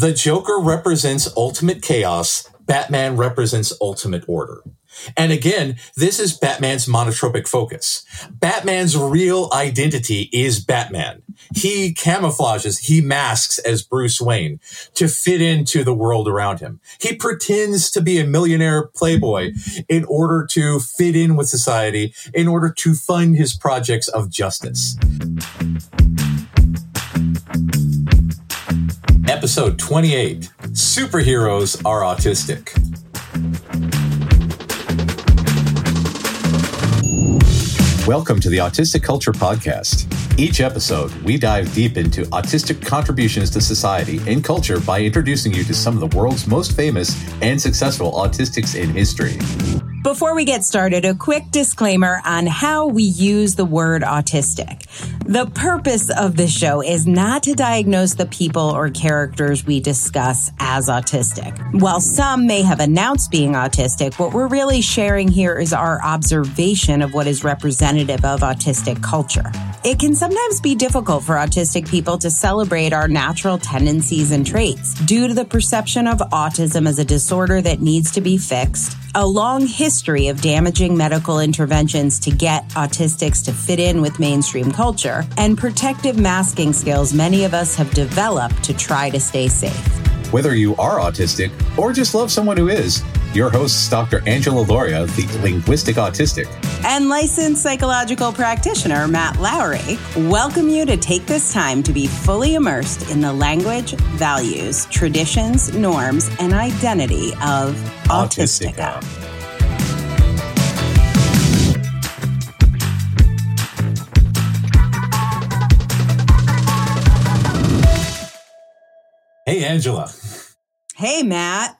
The Joker represents ultimate chaos. Batman represents ultimate order. And again, this is Batman's monotropic focus. Batman's real identity is Batman. He camouflages, he masks as Bruce Wayne to fit into the world around him. He pretends to be a millionaire playboy in order to fit in with society, in order to fund his projects of justice. Episode 28 Superheroes Are Autistic. Welcome to the Autistic Culture Podcast. Each episode, we dive deep into autistic contributions to society and culture by introducing you to some of the world's most famous and successful autistics in history. Before we get started, a quick disclaimer on how we use the word autistic. The purpose of this show is not to diagnose the people or characters we discuss as autistic. While some may have announced being autistic, what we're really sharing here is our observation of what is representative of autistic culture. It can sometimes be difficult for autistic people to celebrate our natural tendencies and traits due to the perception of autism as a disorder that needs to be fixed a long history of damaging medical interventions to get autistics to fit in with mainstream culture, and protective masking skills many of us have developed to try to stay safe. Whether you are autistic or just love someone who is, your hosts, Dr. Angela Lauria, the linguistic autistic, and licensed psychological practitioner Matt Lowry, welcome you to take this time to be fully immersed in the language, values, traditions, norms, and identity of Autistica. Autistica. Hey, Angela. Hey, Matt.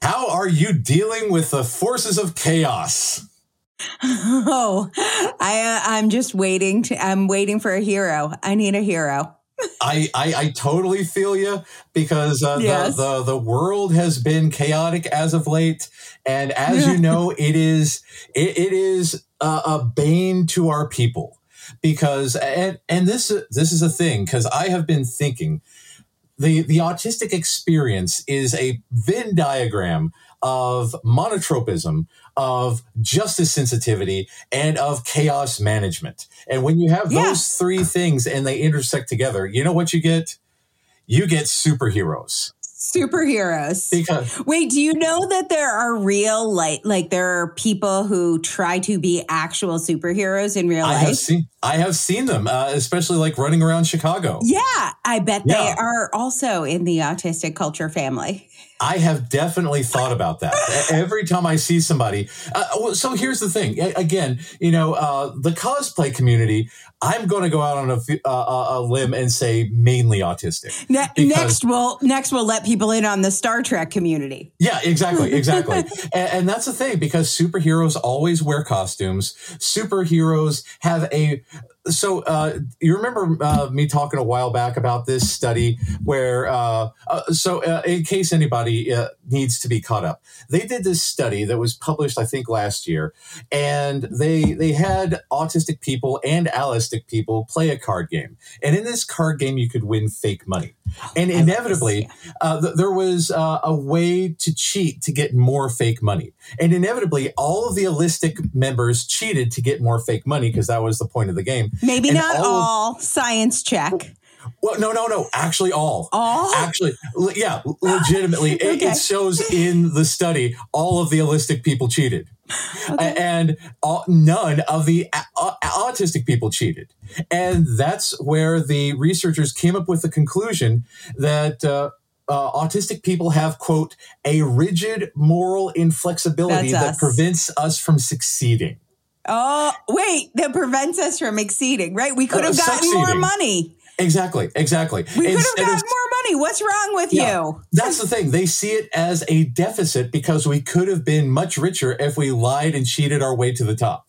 How are you dealing with the forces of chaos? Oh, I uh, I'm just waiting to I'm waiting for a hero. I need a hero. I, I, I totally feel you because uh, yes. the, the the world has been chaotic as of late, and as you know, it is it, it is a, a bane to our people because and and this this is a thing because I have been thinking the the autistic experience is a Venn diagram of monotropism, of justice sensitivity, and of chaos management. And when you have those three things and they intersect together, you know what you get? You get superheroes superheroes. Because wait, do you know that there are real like like there are people who try to be actual superheroes in real I life? Have seen, I have seen them, uh, especially like running around Chicago. Yeah, I bet yeah. they are also in the autistic culture family. I have definitely thought about that every time I see somebody. Uh, so here's the thing. Again, you know, uh, the cosplay community. I'm going to go out on a, uh, a limb and say mainly autistic. Ne- next, we'll next we'll let people in on the Star Trek community. Yeah, exactly, exactly. and, and that's the thing because superheroes always wear costumes. Superheroes have a so uh, you remember uh, me talking a while back about this study where uh, uh so uh, in case anybody uh, needs to be caught up they did this study that was published i think last year and they they had autistic people and allistic people play a card game. And in this card game you could win fake money. Oh, and inevitably th- there was a way to cheat to get more fake money. And inevitably all of the allistic members cheated to get more fake money because that was the point of the game Maybe and not all, all science check. Well, no, no, no. Actually, all. All? Actually, yeah, legitimately. okay. it, it, shows in the study all of the allistic people cheated. Okay. And all, none of the uh, autistic people cheated. And that's where the researchers came up with the conclusion that uh, uh, autistic people have, quote, a rigid moral inflexibility that prevents us from succeeding. Oh, wait, that prevents us from exceeding, right? We could have uh, gotten more money. Exactly, exactly. We could have gotten of, more money. What's wrong with yeah, you? That's the thing. They see it as a deficit because we could have been much richer if we lied and cheated our way to the top.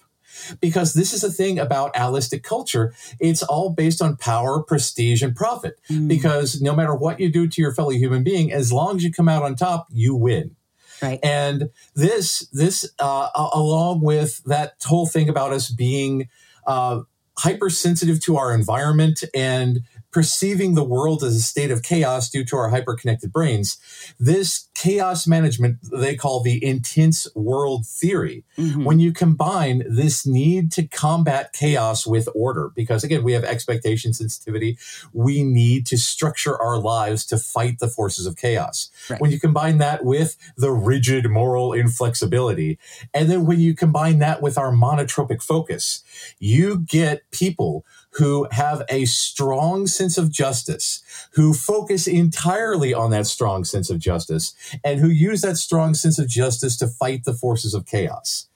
Because this is the thing about allistic culture. It's all based on power, prestige, and profit. Mm. Because no matter what you do to your fellow human being, as long as you come out on top, you win. Right. And this, this, uh, along with that whole thing about us being uh, hypersensitive to our environment and perceiving the world as a state of chaos due to our hyperconnected brains, this chaos management they call the intense world theory. Mm-hmm. When you combine this need to combat chaos with order, because again, we have expectation sensitivity, we need to structure our lives to fight the forces of chaos. Right. When you combine that with the rigid moral inflexibility, and then when you combine that with our monotropic focus, you get people who have a strong sense of justice, who focus entirely on that strong sense of justice, and who use that strong sense of justice to fight the forces of chaos.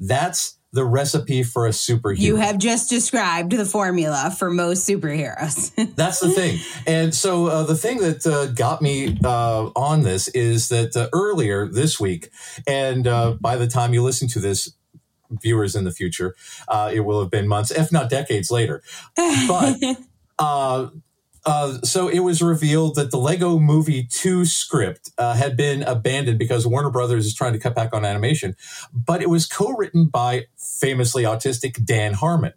That's the recipe for a superhero. You have just described the formula for most superheroes. That's the thing. And so uh, the thing that uh, got me uh, on this is that uh, earlier this week, and uh, by the time you listen to this, viewers in the future. Uh, it will have been months, if not decades later. But uh, uh, so it was revealed that the Lego Movie 2 script uh, had been abandoned because Warner Brothers is trying to cut back on animation, but it was co written by famously autistic Dan Harmon.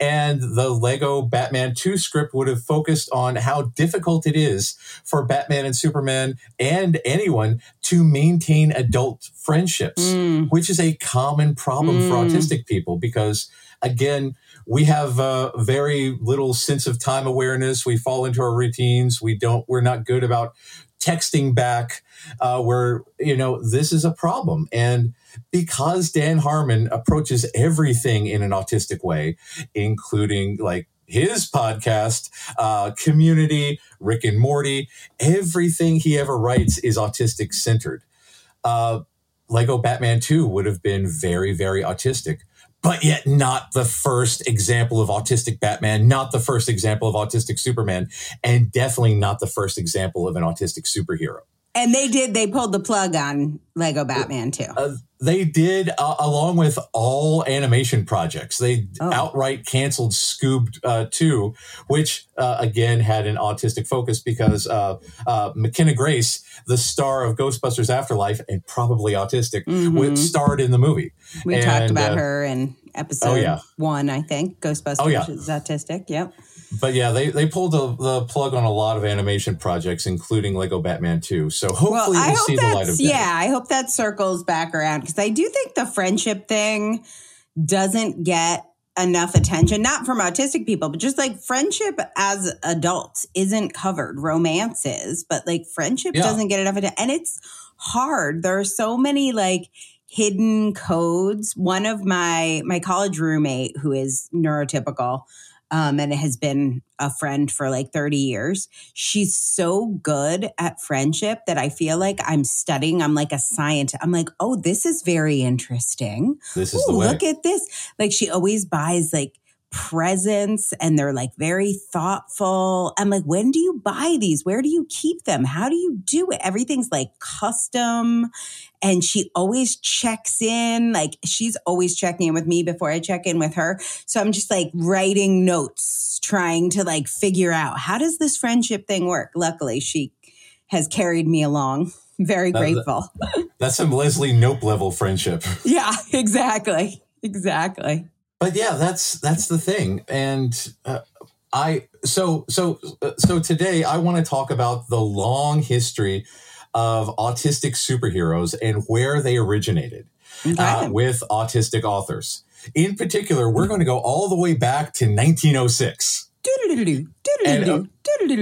And the Lego Batman 2 script would have focused on how difficult it is for Batman and Superman and anyone to maintain adult friendships, mm. which is a common problem mm. for autistic people because, again, we have a very little sense of time awareness. We fall into our routines. We don't, we're not good about texting back, uh, where, you know, this is a problem. And, because Dan Harmon approaches everything in an autistic way, including like his podcast, uh, Community, Rick and Morty, everything he ever writes is autistic centered. Uh, Lego Batman 2 would have been very, very autistic, but yet not the first example of autistic Batman, not the first example of autistic Superman, and definitely not the first example of an autistic superhero. And they did, they pulled the plug on Lego Batman too. Uh, they did, uh, along with all animation projects. They oh. outright canceled Scoob uh, 2, which uh, again had an autistic focus because uh, uh, McKenna Grace, the star of Ghostbusters Afterlife and probably autistic, mm-hmm. starred in the movie. We and, talked about her in episode oh, yeah. one, I think. Ghostbusters oh, yeah. is autistic. Yep but yeah, they, they pulled the, the plug on a lot of animation projects, including Lego Batman 2. So hopefully well, we'll see the light of day. Yeah, I hope that circles back around because I do think the friendship thing doesn't get enough attention, not from autistic people, but just like friendship as adults isn't covered. Romance is, but like friendship yeah. doesn't get enough attention. And it's hard. There are so many like hidden codes. One of my my college roommate who is neurotypical um, and has been a friend for like 30 years. She's so good at friendship that I feel like I'm studying. I'm like a scientist. I'm like, oh, this is very interesting. This is Ooh, the way. Look at this. Like she always buys like presents and they're like very thoughtful. I'm like, when do you buy these? Where do you keep them? How do you do it? Everything's like custom. And she always checks in. Like she's always checking in with me before I check in with her. So I'm just like writing notes, trying to like figure out how does this friendship thing work? Luckily, she has carried me along. Very grateful. That's some Leslie Knope level friendship. yeah, exactly. Exactly but yeah, that's that's the thing, and uh, I so so so today I want to talk about the long history of autistic superheroes and where they originated okay. uh, with autistic authors. In particular, we're going to go all the way back to 1906. And, uh,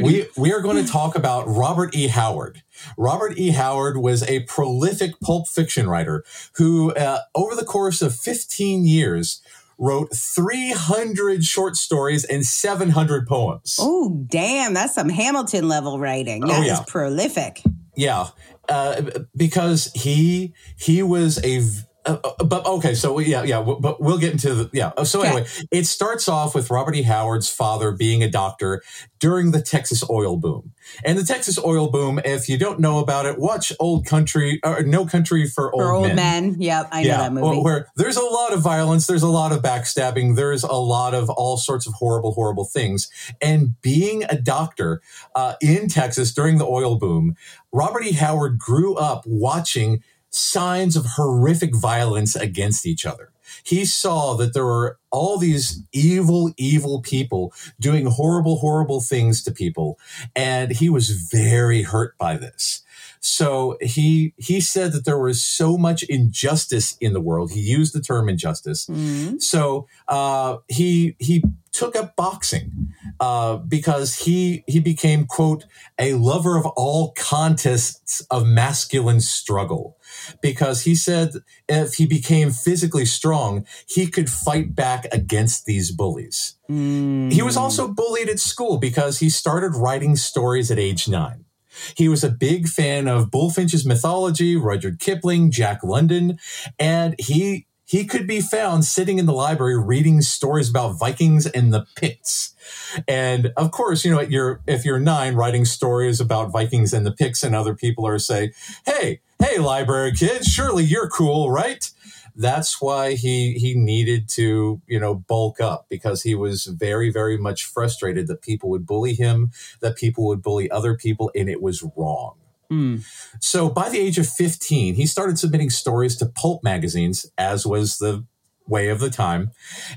we, we are going to talk about Robert E. Howard. Robert E. Howard was a prolific pulp fiction writer who, uh, over the course of 15 years, wrote 300 short stories and 700 poems. Oh, damn. That's some Hamilton level writing. That oh, yeah. is prolific. Yeah. Uh, because he he was a uh, uh, but okay, so yeah, yeah, but we'll get into the yeah. So anyway, okay. it starts off with Robert E. Howard's father being a doctor during the Texas oil boom, and the Texas oil boom. If you don't know about it, watch Old Country or No Country for Old, for old Men. men. Yep, I yeah, know that movie. Where there's a lot of violence, there's a lot of backstabbing, there's a lot of all sorts of horrible, horrible things. And being a doctor uh, in Texas during the oil boom, Robert E. Howard grew up watching signs of horrific violence against each other. he saw that there were all these evil, evil people doing horrible, horrible things to people. And he was very hurt by this. So he he said that there was so much injustice in the world. He used the term injustice. Mm-hmm. So uh, he he took up boxing uh, because he he became quote a lover of all contests of masculine struggle because he said if he became physically strong he could fight back against these bullies mm. he was also bullied at school because he started writing stories at age 9 he was a big fan of Bulfinch's mythology, Rudyard Kipling, Jack London, and he he could be found sitting in the library reading stories about Vikings and the Picts. And of course, you know, you're if you're nine writing stories about Vikings and the Picts, and other people are saying, "Hey, hey, library kids, surely you're cool, right?" That's why he he needed to you know bulk up because he was very very much frustrated that people would bully him that people would bully other people and it was wrong. Mm. so by the age of 15 he started submitting stories to pulp magazines as was the way of the time.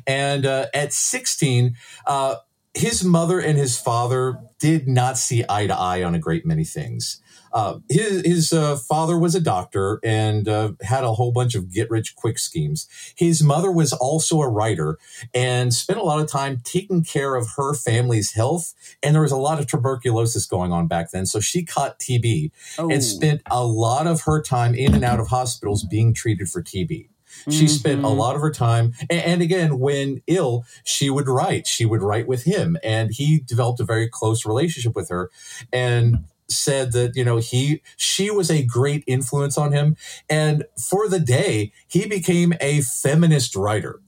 And uh, at 16 uh, his mother and his father did not see eye to eye on a great many things uh, his his uh, father was a doctor and uh, had a whole bunch of get rich quick schemes. His mother was also a writer and spent a lot of time taking care of her family's health. And there was a lot of tuberculosis going on back then, so she caught TB oh. and spent a lot of her time in and out of hospitals being treated for TB. She mm-hmm. spent a lot of her time, and, and, again, when ill, she would write. She would write with him, and he developed a very close relationship with her. And said that you know he she was a great influence on him and for the day he became a feminist writer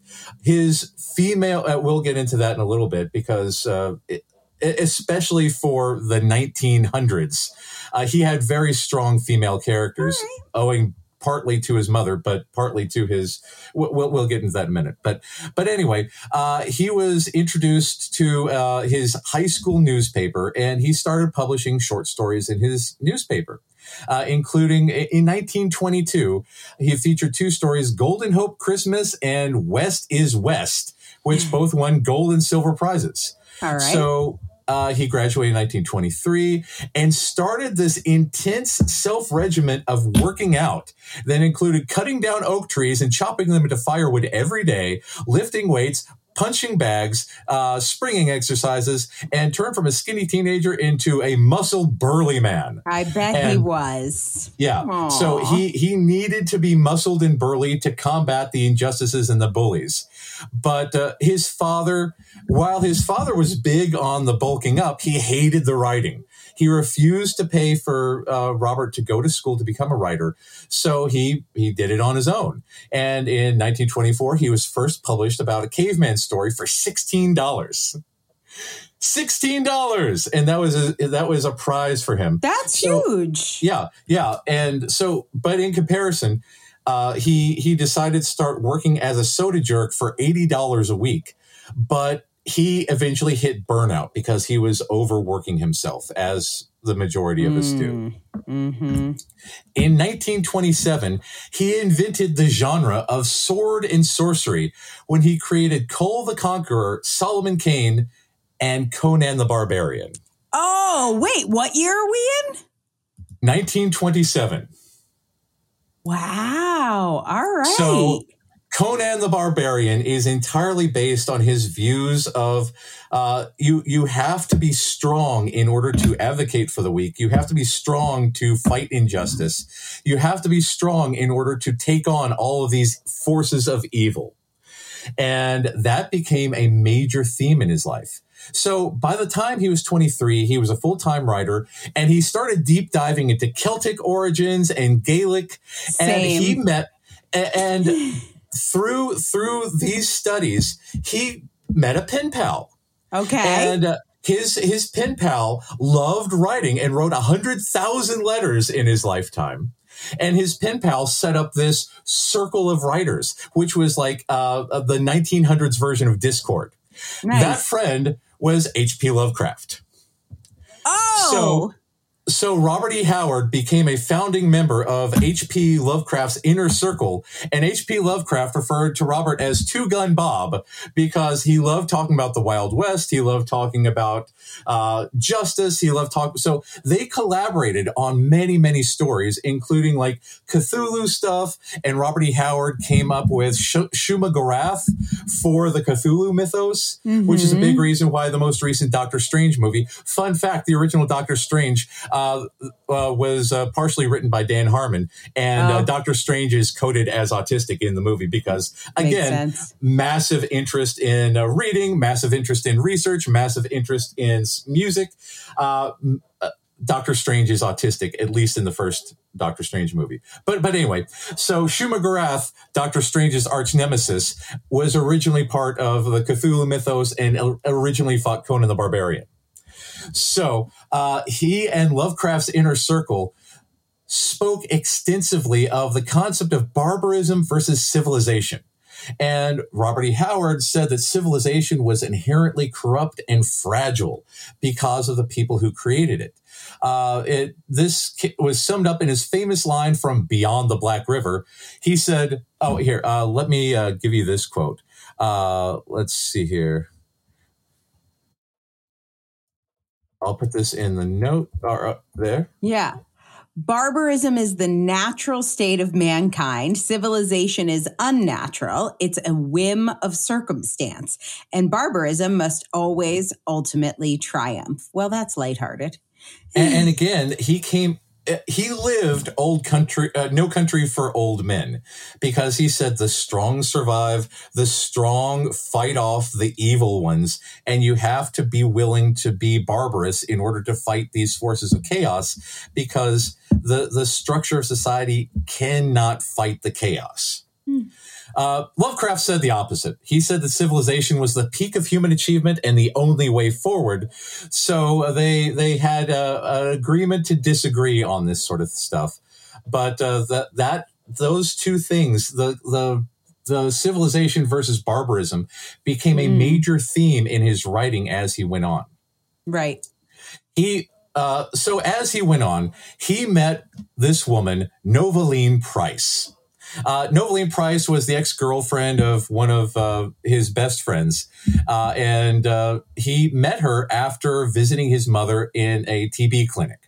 his female uh, we'll get into that in a little bit because uh, it, especially for the 1900s uh, he had very strong female characters right. owing partly to his mother, but partly to his. We'll, we'll get into that in a minute. But but anyway, uh, he was introduced to uh, his high school newspaper, and he started publishing short stories in his newspaper. Uh, including in 1922, he featured two stories, Golden Hope Christmas and West is West, which both won gold and silver prizes. All right. So uh, he graduated in 1923 and started this intense self regiment of working out that included cutting down oak trees and chopping them into firewood every day, lifting weights, punching bags, uh, springing exercises, and turned from a skinny teenager into a muscled, burly man. I bet and, he was. Yeah. Aww. So he he needed to be muscled and burly to combat the injustices and the bullies. But uh, his father, while his father was big on the bulking up, he hated the writing. He refused to pay for uh, Robert to go to school to become a writer, so he he did it on his own. And in 1924, he was first published about a caveman story for sixteen dollars. Sixteen dollars, and that was a that was a prize for him. That's so, huge. Yeah, yeah, and so, but in comparison, uh, he he decided to start working as a soda jerk for eighty dollars a week, but he eventually hit burnout because he was overworking himself, as the majority of us do. Mm-hmm. In 1927, he invented the genre of sword and sorcery when he created Kull the Conqueror, Solomon Kane, and Conan the Barbarian. Oh, wait, what year are we in? 1927. Wow. All right. So Conan the Barbarian is entirely based on his views of uh, you. You have to be strong in order to advocate for the weak. You have to be strong to fight injustice. You have to be strong in order to take on all of these forces of evil. And that became a major theme in his life. So by the time he was 23, he was a full time writer and he started deep diving into Celtic origins and Gaelic. Same. And he met, and through, through these studies, he met a pen pal. Okay. And, uh, his his pen pal loved writing and wrote a hundred thousand letters in his lifetime. And his pen pal set up this circle of writers, which was like uh, the 1900s version of Discord. Nice. That friend was H.P. Lovecraft. Oh. So so Robert E. Howard became a founding member of H.P. Lovecraft's inner circle, and H.P. Lovecraft referred to Robert as Two Gun Bob because he loved talking about the Wild West. He loved talking about uh, justice. He loved talking. So they collaborated on many, many stories, including like Cthulhu stuff. And Robert E. Howard came up with Sh- Shuma-Gorath for the Cthulhu mythos, mm-hmm. which is a big reason why the most recent Doctor Strange movie. Fun fact: the original Doctor Strange uh, uh, was uh, partially written by Dan Harmon, and uh, oh. Doctor Strange is coded as autistic in the movie because, again, massive interest in uh, reading, massive interest in research, massive interest in music. Uh, Doctor Strange is autistic, at least in the first Doctor Strange movie. But but anyway, so Shuma-Gorath, Doctor Strange's arch nemesis, was originally part of the Cthulhu mythos and originally fought Conan the Barbarian. So uh, he and Lovecraft's inner circle spoke extensively of the concept of barbarism versus civilization. And Robert E. Howard said that civilization was inherently corrupt and fragile because of the people who created it. Uh, it this was summed up in his famous line from Beyond the Black River. He said, "Oh, here, uh, let me uh, give you this quote. Uh, let's see here." I'll put this in the note or uh, there. Yeah. Barbarism is the natural state of mankind. Civilization is unnatural. It's a whim of circumstance. And barbarism must always ultimately triumph. Well, that's lighthearted. and, and again, he came he lived old country uh, no country for old men because he said the strong survive the strong fight off the evil ones and you have to be willing to be barbarous in order to fight these forces of chaos because the the structure of society cannot fight the chaos hmm. Uh, Lovecraft said the opposite. He said that civilization was the peak of human achievement and the only way forward. So uh, they they had an agreement to disagree on this sort of stuff. But uh, that that those two things, the the the civilization versus barbarism, became a mm. major theme in his writing as he went on. Right. He uh, so as he went on, he met this woman, Novalyne Price. Uh, Novalyne Price was the ex girlfriend of one of uh, his best friends. Uh, and uh, he met her after visiting his mother in a TB clinic.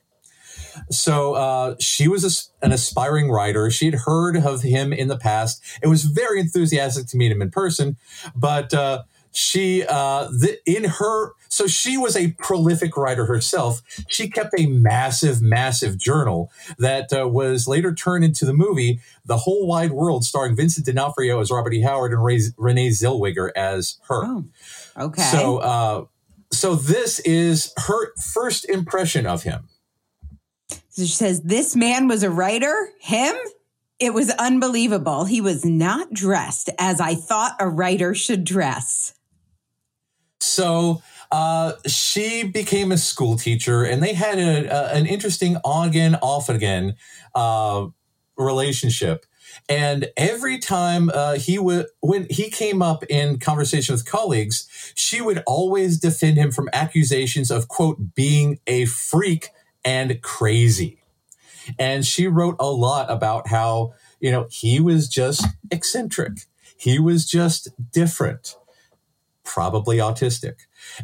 So uh, she was a, an aspiring writer. She had heard of him in the past. It was very enthusiastic to meet him in person, but uh, she uh the, in her so she was a prolific writer herself. She kept a massive massive journal that uh, was later turned into the movie the whole wide world starring vincent d'onofrio as robert e. Howard and Ray, renee zellweger as her. Oh, okay. So uh so this is her first impression of him. So she says this man was a writer? Him? It was unbelievable. He was not dressed as I thought a writer should dress. So uh, she became a school teacher, and they had a, a, an interesting on again, off again uh, relationship. And every time uh, he would, when he came up in conversation with colleagues, she would always defend him from accusations of quote being a freak and crazy. And she wrote a lot about how you know he was just eccentric, he was just different probably autistic.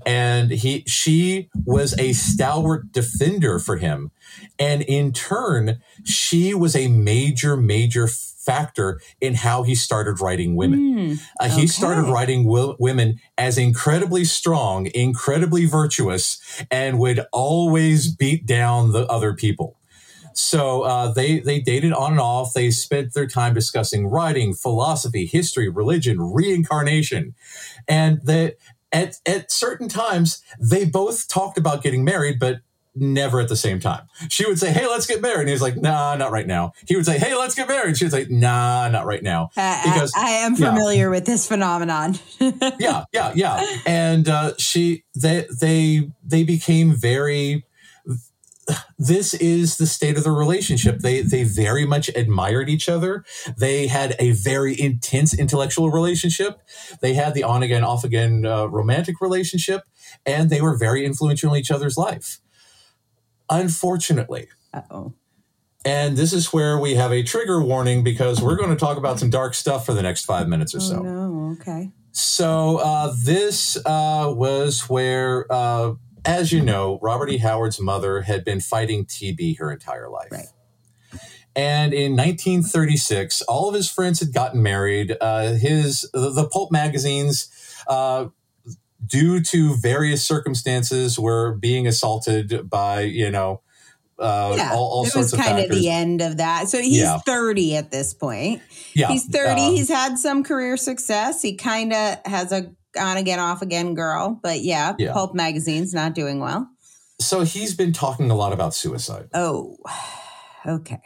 And he she was a stalwart defender for him. And in turn she was a major major factor in how he started writing women. Mm, uh, he started writing w- women as incredibly strong incredibly virtuous and would always beat down the other people. So uh, they they dated on and off. They spent their time discussing writing, philosophy, history, religion, reincarnation, and they at at certain times they both talked about getting married, but never at the same time. She would say, "Hey, let's get married," and he's like, "Nah, not right now." He would say, "Hey, let's get married." She would say, "Nah, not right now." Because I, I, am familiar yeah. with this phenomenon. yeah, yeah, yeah. And uh, she, they, they, they became very this is the state of the relationship. They they very much admired each other. They had a very intense intellectual relationship. They had the on again, off again uh, romantic relationship, and they were very influential in each other's life. Unfortunately. oh. And this is where we have a trigger warning because we're going to talk about some dark stuff for the next five minutes or so. Oh, no. Okay. So uh, this uh, was where, uh, as you know, Robert E. Howard's mother had been fighting TB her entire life. Right. And in 1936, all of his friends had gotten married. Uh, his the, the pulp magazines, uh, due to various circumstances, were being assaulted by you know uh, yeah, all, all it was kind of the end of that. So he's Yeah. 30 at this point. yeah, He's 30. um, he's had some career success. He kind of has a on again, off again girl. But yeah, Yeah. Pulp Magazine's not doing well. so he's been talking a lot about suicide. Oh, okay.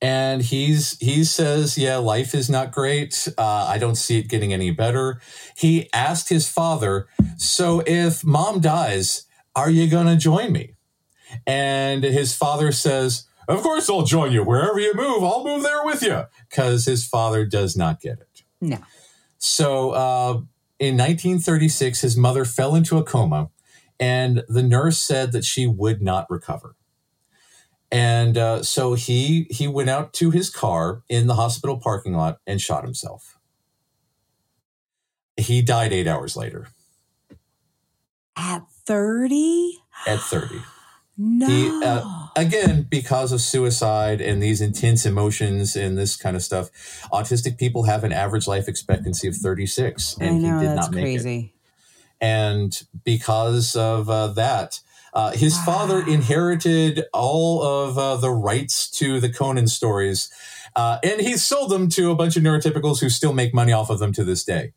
and he's he says yeah life is not great uh, i don't see it getting any better he asked his father so if mom dies are you going to join me and his father says of course i'll join you wherever you move i'll move there with you because his father does not get it No. so uh, in 1936 his mother fell into a coma and the nurse said that she would not recover and uh, so he he went out to his car in the hospital parking lot and shot himself. He died eight hours later At 30? at 30. No. He, uh, again, because of suicide and these intense emotions and this kind of stuff, autistic people have an average life expectancy of 36, I and know, he did that's not make it. crazy. And because of uh, that, uh, his father inherited all of uh, the rights to the Conan stories, uh, and he sold them to a bunch of neurotypicals who still make money off of them to this day.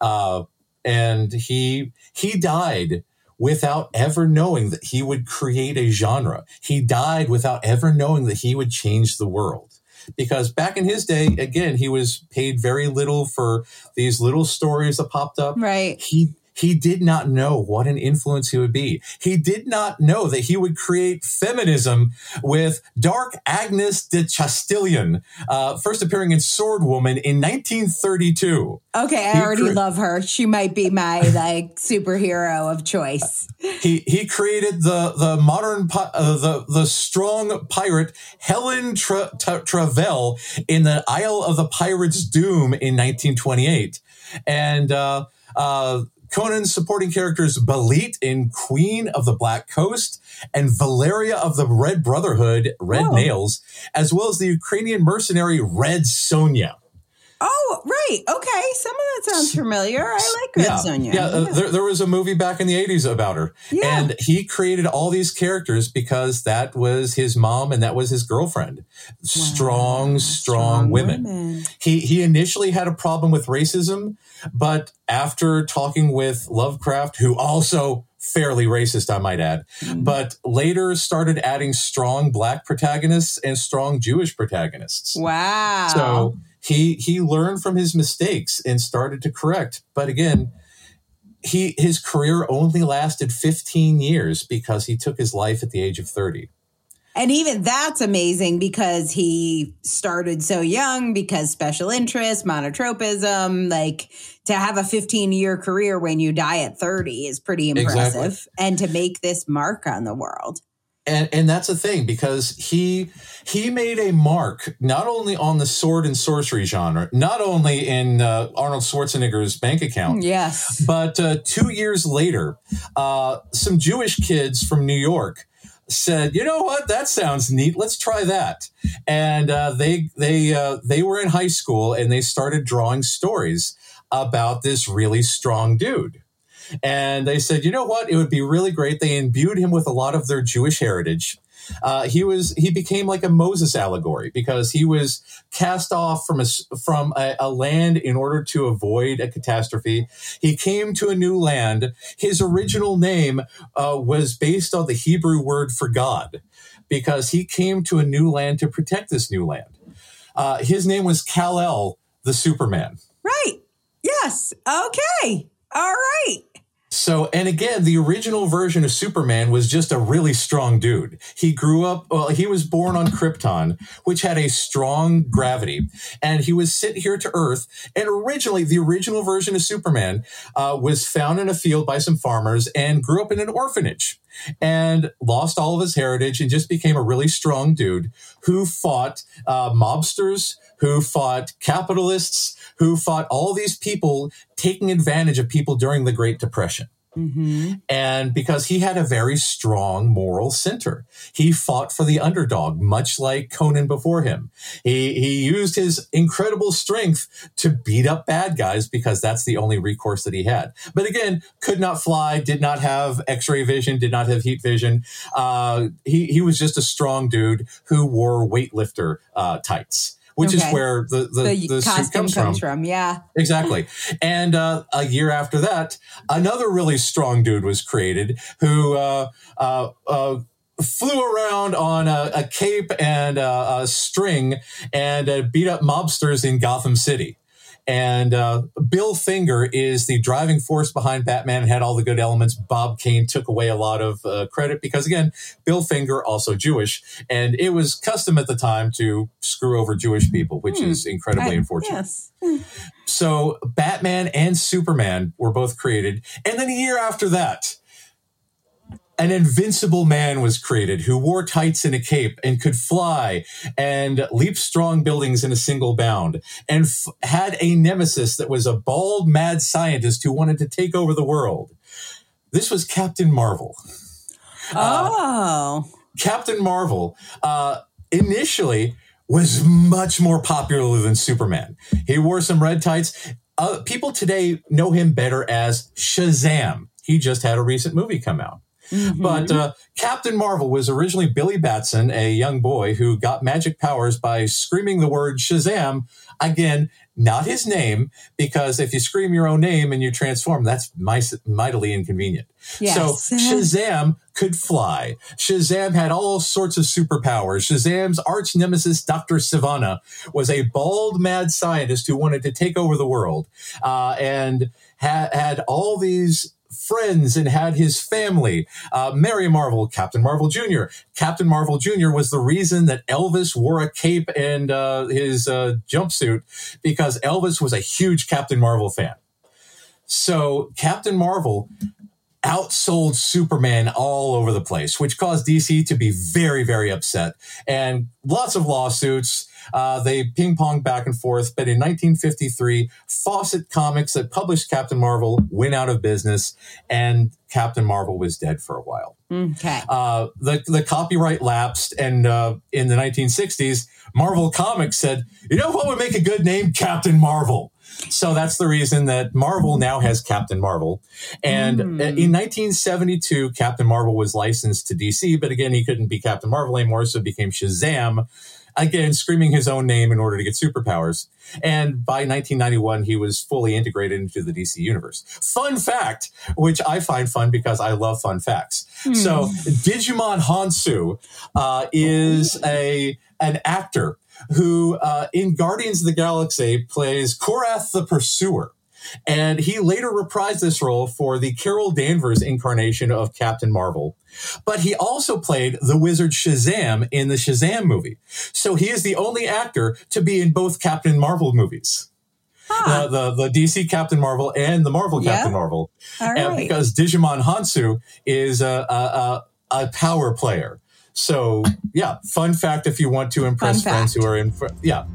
Uh, and he he died without ever knowing that he would create a genre. He died without ever knowing that he would change the world. Because back in his day, again, he was paid very little for these little stories that popped up Right. he he did not know what an influence he would be. He did not know that he would create feminism with Dark Agnes de Chastillon, uh, first appearing in Sword Woman in 1932. Okay, I He already cre- love her. She might be my like superhero of choice. He he created the the modern uh, the the strong pirate Helen Tra- Tra- Travell in the Isle of the Pirates Doom in 1928, and uh, uh, Conan's supporting characters Bêlit in Queen of the Black Coast and Valeria of the Red Brotherhood, Red Oh. Nails, as well as the Ukrainian mercenary Red Sonia. Oh, right. Okay. Some of that sounds familiar. I like Red yeah, Sonja. Yeah, uh, there, there was a movie back in the 80s about her. Yeah. And he created all these characters because that was his mom and that was his girlfriend. Strong, strong, women. He he initially had a problem with racism, but after talking with Lovecraft, who also fairly racist, I might add, Mm-hmm. but later started adding strong black protagonists and strong Jewish protagonists. Wow. So he he learned from his mistakes and started to correct. But again, he his career only lasted 15 years because he took his life at the age of 30. And even that's amazing because he started so young because special interest, monotropism, like to have a 15 year career when you die at 30 is pretty impressive. Exactly. And to make this mark on the world. And and that's the thing because he he made a mark not only on the sword and sorcery genre, not only in uh, Arnold Schwarzenegger's bank account, Yes. But uh, two years later, uh, some Jewish kids from New York said, "You know what? That sounds neat. Let's try that." And uh, they they uh, they were in high school and they started drawing stories about this really strong dude. And they said, "You know what? It would be really great." They imbued him with a lot of their Jewish heritage. Uh, he was he became like a Moses allegory because he was cast off from a from a, a land in order to avoid a catastrophe. He came to a new land. His original name uh, was based on the Hebrew word for God because he came to a new land to protect this new land. Uh, his name was Kal El, the Superman. Right. Yes. Okay. All right. So, and again, the original version of Superman was just a really strong dude. He grew up, well, he was born on Krypton, which had a strong gravity, and he was sent here to Earth. And originally, the original version of Superman uh, was found in a field by some farmers and grew up in an orphanage. And lost all of his heritage and just became a really strong dude who fought uh, mobsters, who fought capitalists, who fought all these people taking advantage of people during the Great Depression. Mm-hmm. And because he had a very strong moral center, he fought for the underdog, much like Conan before him. He, he used his incredible strength to beat up bad guys because that's the only recourse that he had. But again, could not fly, did not have x ray vision, did not have heat vision. Uh, he, he was just a strong dude who wore weightlifter uh, tights which okay. is where the the, the, the suit comes, comes from. from. Yeah, exactly. And uh, a year after that, another really strong dude was created who uh, uh, uh flew around on a, a cape and a, a string and uh, beat up mobsters in Gotham City. And uh, Bill Finger is the driving force behind Batman and had all the good elements. Bob Kane took away a lot of uh, credit because, again, Bill Finger, also Jewish. And it was custom at the time to screw over Jewish people, which hmm. is incredibly I, unfortunate. Yes. So Batman and Superman were both created. And then a year after that, an invincible man was created who wore tights and a cape and could fly and leap strong buildings in a single bound and f- had a nemesis that was a bald, mad scientist who wanted to take over the world. This was Captain Marvel. Uh, oh. Uh, Captain Marvel uh, initially was much more popular than Superman. He wore some red tights. Uh, people today know him better as Shazam. He just had a recent movie come out. Mm-hmm. But uh, Captain Marvel was originally Billy Batson, a young boy who got magic powers by screaming the word Shazam. Again, not his name, because if you scream your own name and you transform, that's mightily inconvenient. Yes. So Shazam could fly. Shazam had all sorts of superpowers. Shazam's arch nemesis, Dr. Sivana, was a bald, mad scientist who wanted to take over the world uh, and ha- had all these friends and had his family. Uh, Mary Marvel, Captain Marvel Jr. Captain Marvel Jr. was the reason that Elvis wore a cape and uh, his uh, jumpsuit because Elvis was a huge Captain Marvel fan. So Captain Marvel outsold Superman all over the place, which caused DC to be very, very upset and lots of lawsuits. Uh, they ping pong back and forth. But in 1953, Fawcett Comics that published Captain Marvel went out of business, and Captain Marvel was dead for a while. Okay. Uh, the the copyright lapsed, and uh, in the 1960s, Marvel Comics said, "You know what would make a good name? Captain Marvel." So that's the reason that Marvel now has Captain Marvel. And mm. in 1972, Captain Marvel was licensed to DC, but again, he couldn't be Captain Marvel anymore, so it became Shazam again screaming his own name in order to get superpowers. And by 1991, he was fully integrated into the DC universe. Fun fact, which I find fun because I love fun facts. Hmm. So Djimon Hounsou uh, is a an actor who uh, in Guardians of the Galaxy plays Korath the Pursuer. And he later reprised this role for the Carol Danvers incarnation of Captain Marvel. But he also played the wizard Shazam in the Shazam movie. So he is the only actor to be in both Captain Marvel movies. Huh. Uh, the, the DC Captain Marvel and the Marvel yeah. Captain Marvel. Right. because Djimon Hounsou is a, a, a, a power player. So yeah, fun fact if you want to impress friends who are in, yeah.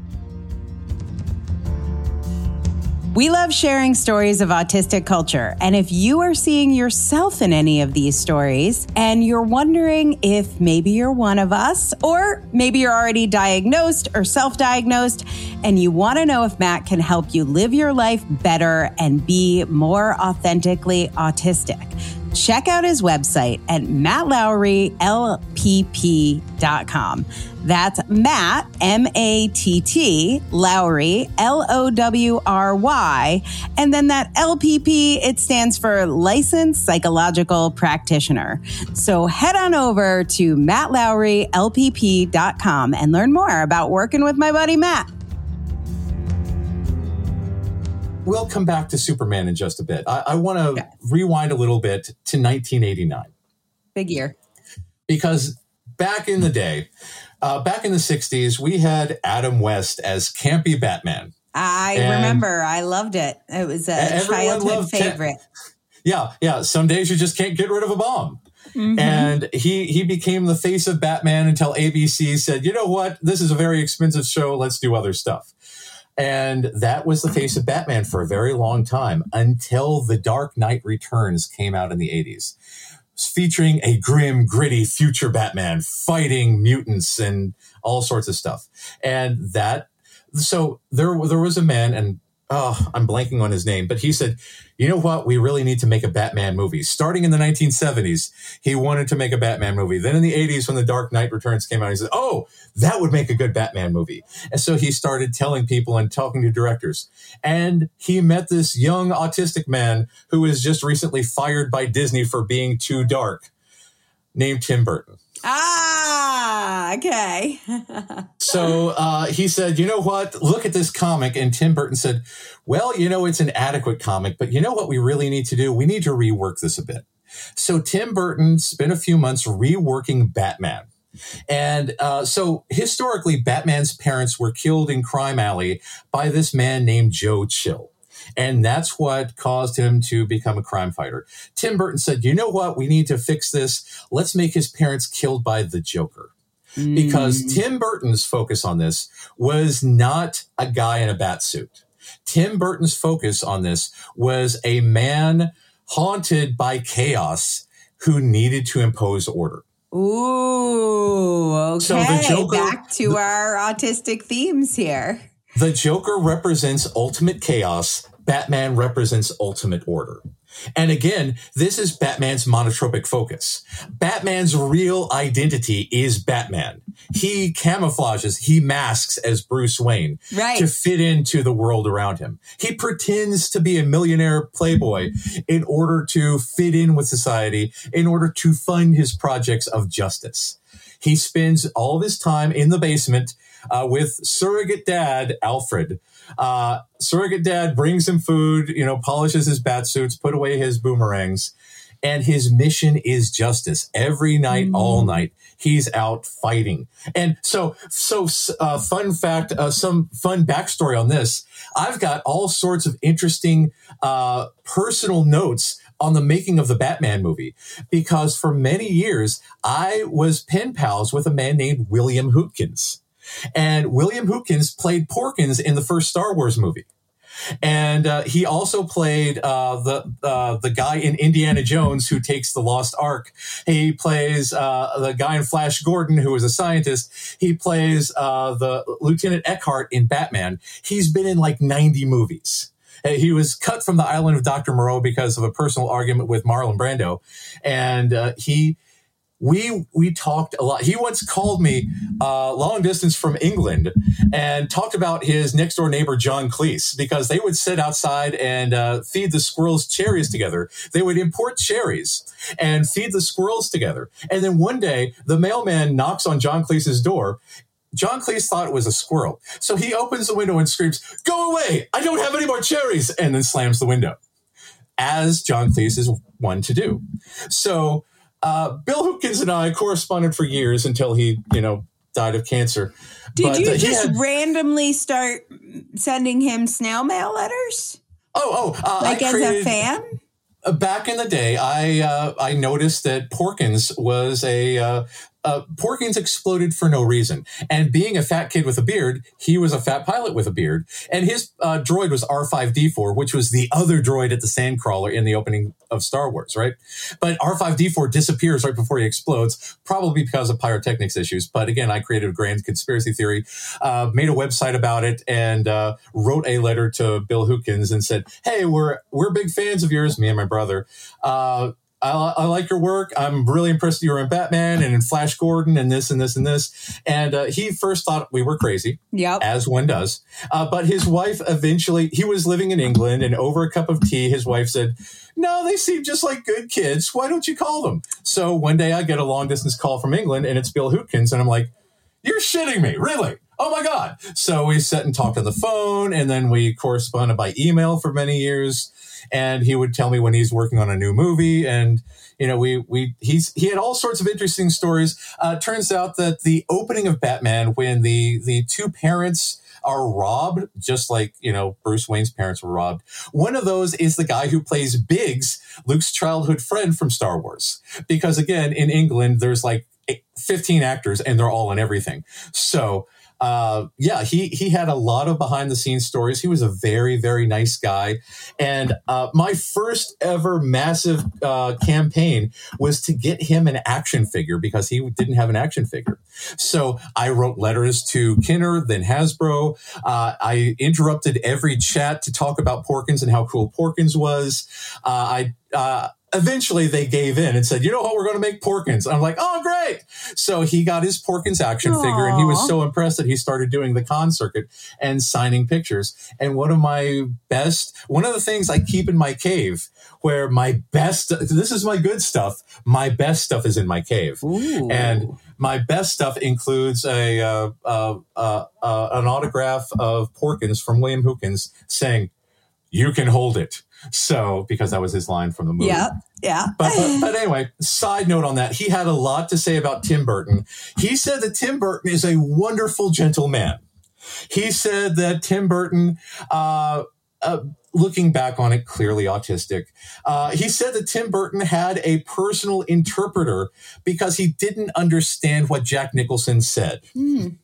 We love sharing stories of autistic culture. And if you are seeing yourself in any of these stories and you're wondering if maybe you're one of us, or maybe you're already diagnosed or self diagnosed, and you want to know if Matt can help you live your life better and be more authentically autistic check out his website at mattlowrylpp.com. That's Matt, M A T T, Lowry, L O W R Y. And then that LPP, it stands for Licensed Psychological Practitioner. So head on over to mattlowrylpp.com and learn more about working with my buddy Matt. We'll come back to Superman in just a bit. I, I want to rewind a little bit to 1989. Big year. Because back in the day, uh, back in the 60s, we had Adam West as campy Batman. I and remember. I loved it. It was a childhood favorite. yeah, yeah. Some days you just can't get rid of a bomb. Mm-hmm. And he he became the face of Batman until ABC said, "You know what? This is a very expensive show. Let's do other stuff." And that was the face of Batman for a very long time until The Dark Knight Returns came out in the 80s, featuring a grim, gritty future Batman fighting mutants and all sorts of stuff. And that, so there, there was a man, and oh, I'm blanking on his name, but he said, you know what? We really need to make a Batman movie. Starting in the 1970s, he wanted to make a Batman movie. Then in the 80s, when The Dark Knight Returns came out, he said, oh, that would make a good Batman movie. And so he started telling people and talking to directors. And he met this young autistic man who was just recently fired by Disney for being too dark, named Tim Burton. Ah, okay. so uh, he said, you know what? Look at this comic. And Tim Burton said, well, you know, it's an adequate comic, but you know what we really need to do? We need to rework this a bit. So Tim Burton spent a few months reworking Batman. And uh, so historically, Batman's parents were killed in Crime Alley by this man named Joe Chill. And that's what caused him to become a crime fighter. Tim Burton said, you know what? We need to fix this. Let's make his parents killed by the Joker. Mm. Because Tim Burton's focus on this was not a guy in a bat suit. Tim Burton's focus on this was a man haunted by chaos who needed to impose order. Ooh, okay. So the Joker, Back to the, our autistic themes here. The Joker represents ultimate chaos Batman represents ultimate order. And again, this is Batman's monotropic focus. Batman's real identity is Batman. He camouflages, he masks as Bruce Wayne right. to fit into the world around him. He pretends to be a millionaire playboy in order to fit in with society, in order to fund his projects of justice. He spends all of his time in the basement uh, with surrogate dad, Alfred, uh, surrogate dad brings him food, you know, polishes his bat suits, put away his boomerangs, and his mission is justice. Every night, mm. all night, he's out fighting. And so, so uh, fun fact, uh, some fun backstory on this. I've got all sorts of interesting uh, personal notes on the making of the Batman movie because for many years I was pen pals with a man named William Hootkins. And William Hootkins played Porkins in the first Star Wars movie. And uh, he also played uh, the uh, the guy in Indiana Jones who takes the Lost Ark. He plays uh, the guy in Flash Gordon who is a scientist. He plays uh, the Lieutenant Eckhart in Batman. He's been in like ninety movies. He was cut from the island of Dr. Moreau because of a personal argument with Marlon Brando, and uh, he we we talked a lot. He once called me uh, long distance from England and talked about his next door neighbor John Cleese because they would sit outside and uh, feed the squirrels cherries together. They would import cherries and feed the squirrels together. And then one day, the mailman knocks on John Cleese's door. John Cleese thought it was a squirrel, so he opens the window and screams, "Go away! I don't have any more cherries!" and then slams the window, as John Cleese is one to do. So uh, Bill Hootkins and I corresponded for years until he, you know, died of cancer. Did but, you uh, just had, randomly start sending him snail mail letters? Oh, oh, uh, like I as created, a fan. Back in the day, I uh, I noticed that Porkins was a uh, uh, Porkins exploded for no reason. And being a fat kid with a beard, he was a fat pilot with a beard. And his uh, droid was R5D4, which was the other droid at the Sandcrawler in the opening of Star Wars, right? But R5D4 disappears right before he explodes, probably because of pyrotechnics issues. But again, I created a grand conspiracy theory, uh, made a website about it, and uh, wrote a letter to Bill Hootkins and said, "Hey, we're we're big fans of yours, me and my brother." I, I, like your work. I'm really impressed you were in Batman and in Flash Gordon and this and this and this. And uh, he first thought we were crazy, yep. as one does. Uh, but his wife eventually, he was living in England, and over a cup of tea, his wife said, "No, they seem just like good kids. Why don't you call them?" So one day, I get a long distance call from England, and it's Bill Hootkins, and I'm like, "You're shitting me, really?" oh my god! So we sat and talked on the phone, and then we corresponded by email for many years. And he would tell me when he's working on a new movie, and you know, we we he's he had all sorts of interesting stories. Uh, turns out that the opening of Batman, when the the two parents are robbed, just like, you know, Bruce Wayne's parents were robbed. One of those is the guy who plays Biggs, Luke's childhood friend from Star Wars. Because again, in England, there's like 15 actors and they're all in everything. So uh, yeah, he he had a lot of behind the scenes stories. He was a very very nice guy, and uh, my first ever massive uh, campaign was to get him an action figure because he didn't have an action figure. So I wrote letters to Kenner, then Hasbro. Uh, I interrupted every chat to talk about Porkins and how cool Porkins was. Uh, I uh, eventually they gave in and said, you know what, we're going to make Porkins. I'm like, oh, great. So he got his Porkins action Aww. figure and he was so impressed that he started doing the con circuit and signing pictures. And one of my best, one of the things I keep in my cave where my best, this is my good stuff. My best stuff is in my cave. Ooh. And my best stuff includes a, uh, uh, uh, uh an autograph of Porkins from William Hootkins saying, you can hold it. So, because that was his line from the movie. Yeah. Yeah. But, but, but, anyway, side note on that, he had a lot to say about Tim Burton. He said that Tim Burton is a wonderful, gentleman. He said that Tim Burton, uh, uh, looking back on it, clearly autistic. Uh, he said that Tim Burton had a personal interpreter because he didn't understand what Jack Nicholson said. Mm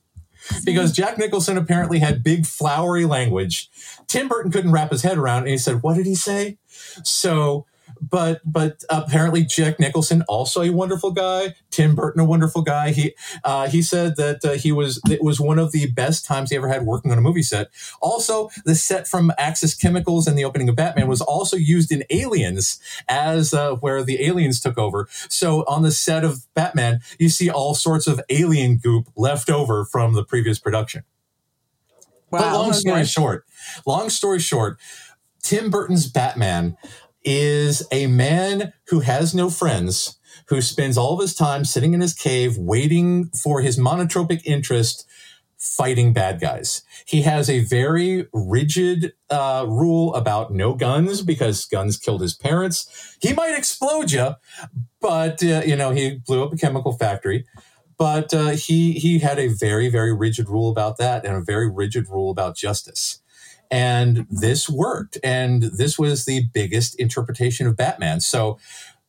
because Jack Nicholson apparently had big flowery language. Tim Burton couldn't wrap his head around, and he said, "What did he say?" So but but apparently Jack Nicholson also a wonderful guy. Tim Burton a wonderful guy. He uh, he said that uh, he was it was one of the best times he ever had working on a movie set. Also, the set from Axis Chemicals and the opening of Batman was also used in Aliens as uh, where the aliens took over. So on the set of Batman, you see all sorts of alien goop left over from the previous production. Wow, but long okay. story short, long story short, Tim Burton's Batman is a man who has no friends, who spends all of his time sitting in his cave waiting for his monotropic interest fighting bad guys. He has a very rigid uh, rule about no guns because guns killed his parents. He might explode you, but uh, you know he blew up a chemical factory. But uh, he he had a very very rigid rule about that and a very rigid rule about justice. And this worked. And this was the biggest interpretation of Batman. So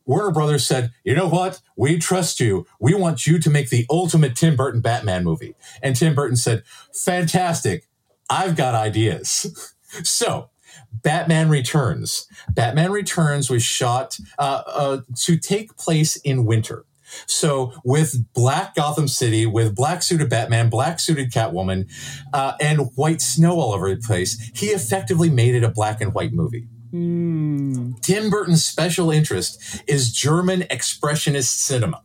Warner Brothers said, you know what? We trust you. We want you to make the ultimate Tim Burton Batman movie. And Tim Burton said, fantastic. I've got ideas. so Batman Returns. Batman Returns was shot uh, uh, to take place in winter. So with black Gotham City, with black suited Batman, black suited Catwoman, uh, and white snow all over the place, he effectively made it a black and white movie. Mm. Tim Burton's special interest is German expressionist cinema.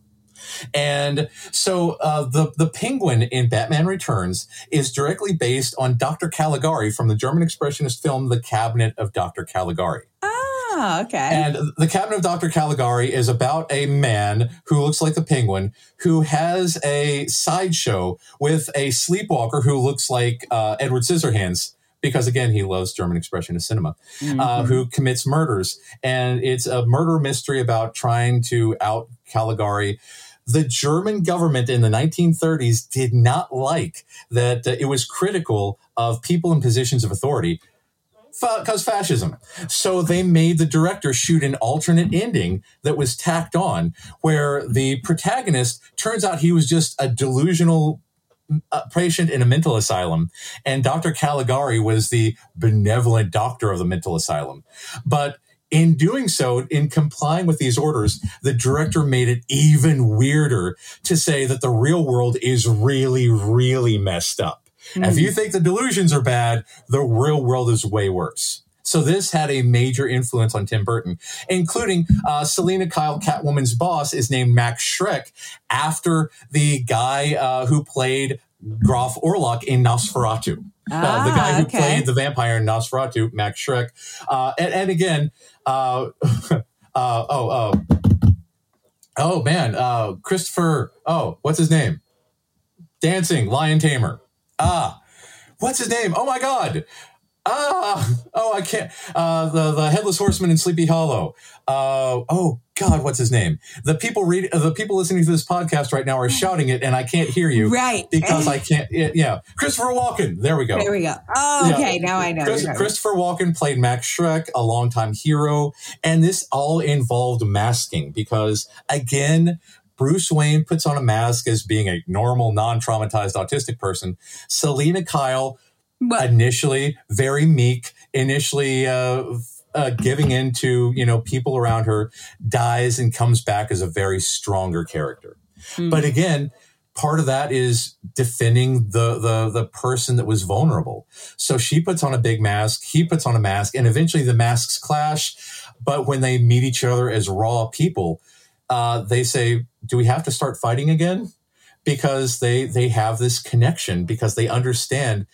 And so uh, the the penguin in Batman Returns is directly based on Dr. Caligari from the German expressionist film The Cabinet of Dr. Caligari. Ah, okay. And the Cabinet of Dr. Caligari is about a man who looks like the penguin who has a sideshow with a sleepwalker who looks like uh, Edward Scissorhands because again he loves German expressionist cinema, uh, mm-hmm. uh, who commits murders, and it's a murder mystery about trying to out Caligari. The German government in the 1930s did not like that uh, it was critical of people in positions of authority because fascism. So they made the director shoot an alternate ending that was tacked on, where the protagonist turns out he was just a delusional uh, patient in a mental asylum, and Dr. Caligari was the benevolent doctor of the mental asylum. But in doing so, in complying with these orders, the director made it even weirder to say that the real world is really, really messed up. Mm. If you think the delusions are bad, the real world is way worse. So this had a major influence on Tim Burton, including uh, Selina Kyle, Catwoman's boss, is named Max Schreck after the guy uh, who played Graf Orlok in Nosferatu. Ah, uh, the guy who okay. played the vampire in Nosferatu, Max Schreck. Uh, and, and, again, uh, uh, oh, oh, oh man, Christopher, oh, what's his name? Dancing, Lion Tamer. Ah, what's his name? Oh my God. Ah, oh, I can't. Uh, the the headless horseman in Sleepy Hollow. Uh, oh God, what's his name? The people read the people listening to this podcast right now are shouting it, and I can't hear you, right? Because I can't. Yeah, Christopher Walken. There we go. There we go. Oh, okay. Now I know. Chris, Christopher Walken played Max Schreck, a longtime hero, and this all involved masking because again. Bruce Wayne puts on a mask as being a normal, non traumatized autistic person. Selina Kyle but, initially very meek, initially uh, uh, giving in to you know people around her, dies and comes back as a very stronger character. Mm-hmm. But again, part of that is defending the the the person that was vulnerable. So she puts on a big mask, he puts on a mask, and eventually the masks clash. But when they meet each other as raw people, uh, they say, "Do we have to start fighting again?" Because they they have this connection because they understand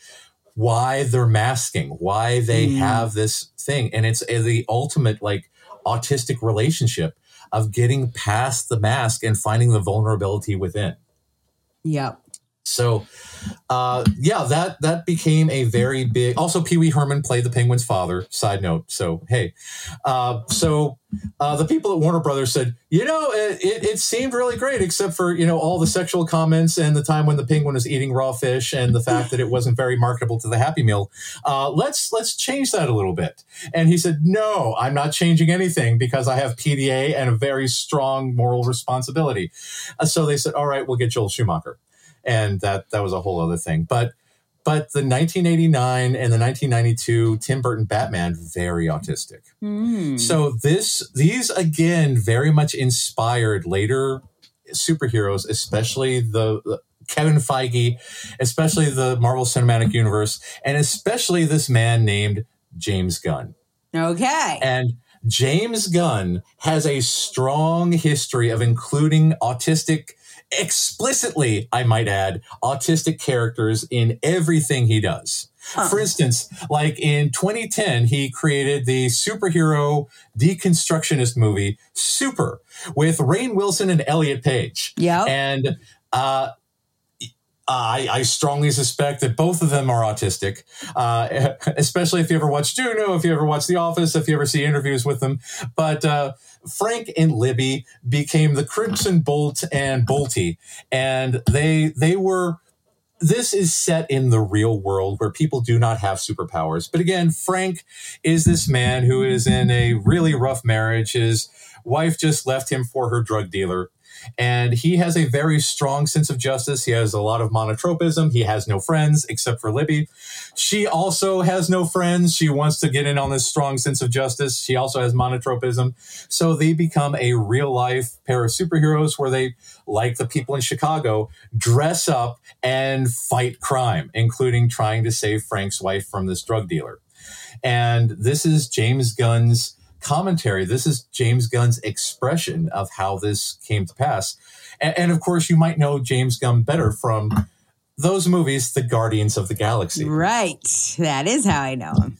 why they're masking, why they mm. have this thing. And it's the ultimate like autistic relationship of getting past the mask and finding the vulnerability within. Yep. So, uh, yeah, that that became a very big. Also, Pee Wee Herman played the Penguin's father. Side note. So, hey, uh, so uh, the people at Warner Brothers said, you know, it, it, it, seemed really great, except for you know all the sexual comments and the time when the penguin was eating raw fish and the fact that it wasn't very marketable to the Happy Meal. Uh, let's let's change that a little bit. And he said, no, I'm not changing anything because I have PDA and a very strong moral responsibility. Uh, so they said, all right, we'll get Joel Schumacher and that that was a whole other thing. But but the 1989 and the 1992 Tim Burton Batman very autistic. Mm. So this these again very much inspired later superheroes, especially the, the Kevin Feige, especially the Marvel Cinematic Universe, and especially this man named James Gunn. Okay. And James Gunn has a strong history of including autistic explicitly, I might add, autistic characters in everything he does. Huh. For instance, like in 2010, he created the superhero deconstructionist movie Super with Rainn Wilson and Elliot Page. Yeah. And uh, I, I, strongly suspect that both of them are autistic, uh, especially if you ever watch Juno, if you ever watch The Office, if you ever see interviews with them. But uh, Frank and Libby became the Crimson Bolt and Bolty, and they they were. This is set in the real world where people do not have superpowers. But again, Frank is this man who is in a really rough marriage. His wife just left him for her drug dealer and he has a very strong sense of justice. He has a lot of monotropism. He has no friends except for Libby. She also has no friends. She wants to get in on this strong sense of justice. She also has monotropism. So they become a real life pair of superheroes where they, like the people in Chicago, dress up and fight crime, including trying to save Frank's wife from this drug dealer. And this is James Gunn's commentary. This is James Gunn's expression of how this came to pass. And, and, of course, you might know James Gunn better from those movies, The Guardians of the Galaxy. Right. That is how I know him.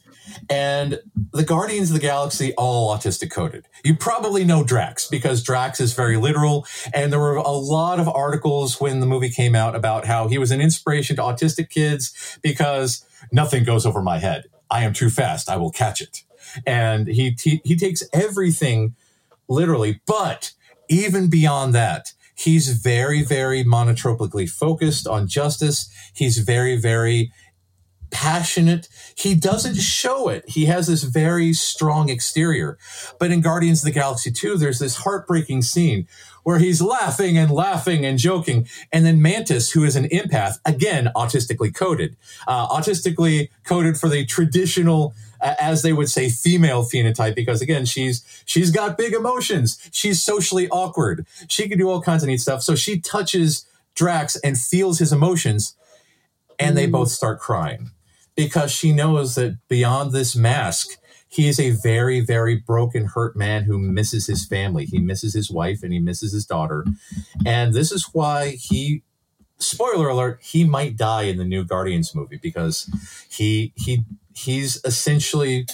And the Guardians of the Galaxy, all autistic coded. You probably know Drax because Drax is very literal. And there were a lot of articles when the movie came out about how he was an inspiration to autistic kids because nothing goes over my head. I am too fast. I will catch it and he, he takes everything literally. But even beyond that, he's very very monotropically focused on justice. He's very very passionate. He doesn't show it. He has this very strong exterior. But in Guardians of the Galaxy 2, there's this heartbreaking scene where he's laughing and laughing and joking. And then Mantis, who is an empath, again, autistically coded, uh, autistically coded for the traditional as they would say, female phenotype, because again, she's she's got big emotions. She's socially awkward. She can do all kinds of neat stuff. So she touches Drax and feels his emotions, and they mm. both start crying because she knows that beyond this mask, he is a very, very broken, hurt man who misses his family. He misses his wife and he misses his daughter. And this is why he spoiler alert, he might die in the new Guardians movie because he he he's essentially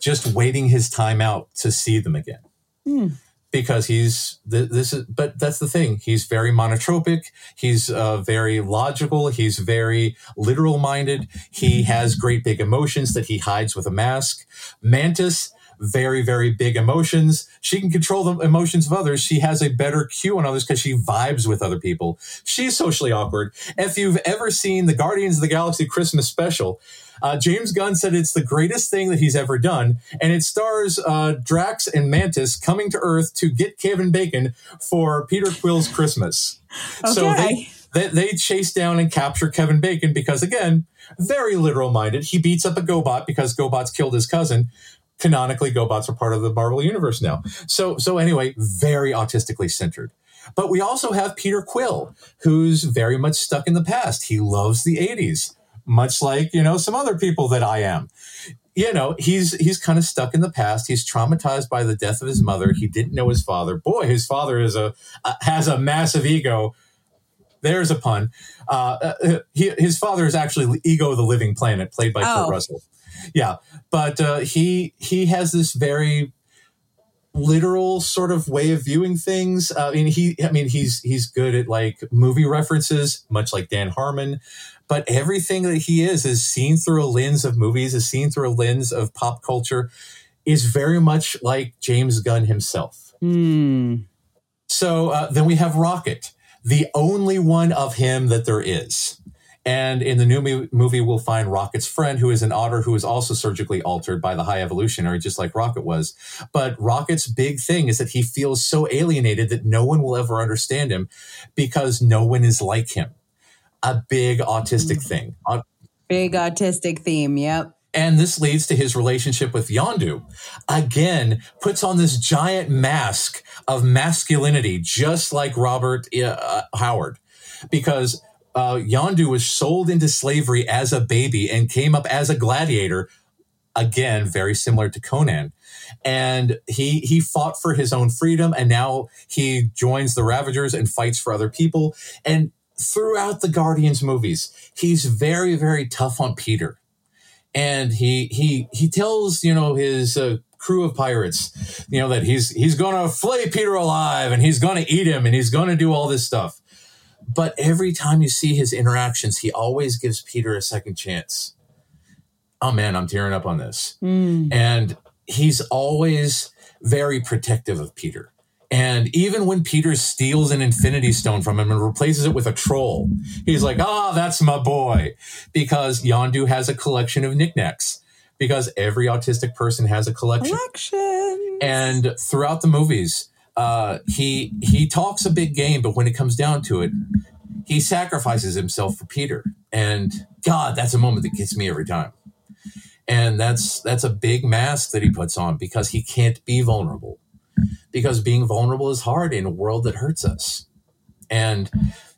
just waiting his time out to see them again. Mm. because he's this is but that's the thing. He's very monotropic. He's uh, very logical. He's very literal minded he has great big emotions that he hides with a mask. Mantis very very big emotions she can control the emotions of others she has a better cue on others because she vibes with other people she's socially awkward if you've ever seen the guardians of the galaxy christmas special uh, James Gunn said it's the greatest thing that he's ever done, and it stars uh, Drax and Mantis coming to Earth to get Kevin Bacon for Peter Quill's Christmas. Okay. So they, they, they chase down and capture Kevin Bacon because, again, very literal minded. He beats up a GoBot because GoBot's killed his cousin. Canonically, GoBots are part of the Marvel universe now. So, so anyway, very autistically centered. But we also have Peter Quill, who's very much stuck in the past. He loves the 80s much like you know some other people that I am. You know, he's he's kind of stuck in the past. He's traumatized by the death of his mother. He didn't know his father. Boy, his father is a uh, has a massive ego. There's a pun. Uh, uh, he, his father is actually Ego the Living Planet, played by oh. Kurt Russell. Yeah, but uh, he he has this very literal sort of way of viewing things. Uh, I mean, he I mean he's he's good at like movie references, much like Dan Harmon but everything that he is is seen through a lens of movies, is seen through a lens of pop culture, is very much like James Gunn himself. Mm. So uh, then we have Rocket, the only one of him that there is. And in the new movie, we'll find Rocket's friend, who is an otter who is also surgically altered by the high evolutionary, just like Rocket was. But Rocket's big thing is that he feels so alienated that no one will ever understand him because no one is like him a big autistic mm. thing. Big autistic theme. Yep. And this leads to his relationship with Yondu. Again, puts on this giant mask of masculinity, just like Robert uh, Howard, because uh, Yondu was sold into slavery as a baby and came up as a gladiator. Again, very similar to Conan. And he he fought for his own freedom, and now he joins the Ravagers and fights for other people. And throughout the Guardians movies, he's very, very tough on Peter. And he he he tells, you know, his uh, crew of pirates, you know, that he's he's going to flay Peter alive and he's going to eat him and he's going to do all this stuff. But every time you see his interactions, he always gives Peter a second chance. Oh man, I'm tearing up on this. Mm. And he's always very protective of Peter. And even when Peter steals an infinity stone from him and replaces it with a troll, he's like, ah, oh, that's my boy. Because Yondu has a collection of knickknacks. Because every autistic person has a collection. Collection. And throughout the movies, uh, he he talks a big game, but when it comes down to it, he sacrifices himself for Peter. And God, that's a moment that gets me every time. And that's that's a big mask that he puts on because he can't be vulnerable because being vulnerable is hard in a world that hurts us. And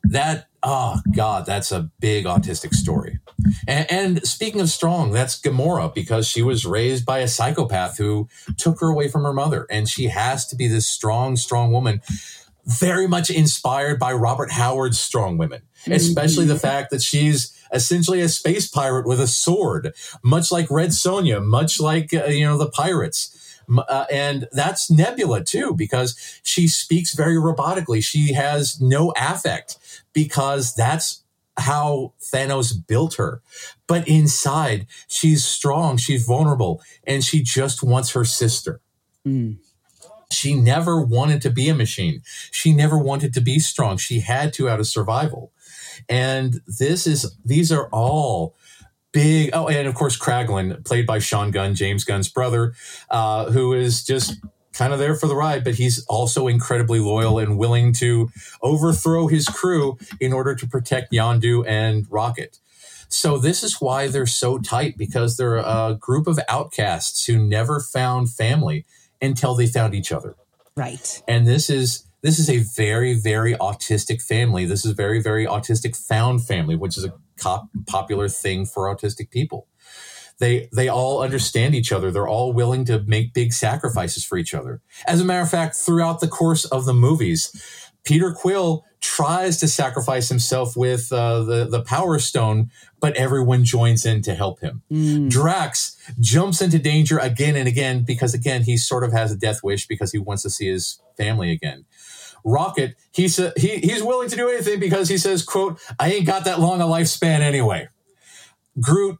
that, oh God, that's a big autistic story. And, and, speaking of strong, that's Gamora because she was raised by a psychopath who took her away from her mother. And she has to be this strong, strong woman, very much inspired by Robert Howard's strong women, especially the fact that she's essentially a space pirate with a sword, much like Red Sonja, much like, uh, you know, the pirates uh, and that's Nebula too, because she speaks very robotically. She has no affect because that's how Thanos built her. But inside, she's strong, she's vulnerable, and she just wants her sister. Mm. She never wanted to be a machine. She never wanted to be strong. She had to out of survival. And this is, these are all big. Oh, and of course, Kraglin, played by Sean Gunn, James Gunn's brother, uh, who is just kind of there for the ride, but he's also incredibly loyal and willing to overthrow his crew in order to protect Yondu and Rocket. So this is why they're so tight because they're a group of outcasts who never found family until they found each other. Right. And this is this is a very very autistic family. This is very very autistic found family, which is a cop- popular thing for autistic people. They they all understand each other. They're all willing to make big sacrifices for each other. As a matter of fact, throughout the course of the movies, Peter Quill tries to sacrifice himself with uh, the the Power Stone, but everyone joins in to help him. Mm. Drax jumps into danger again and again because again he sort of has a death wish because he wants to see his family again. Rocket, he's he, he's willing to do anything because he says, "quote I ain't got that long a lifespan anyway." Groot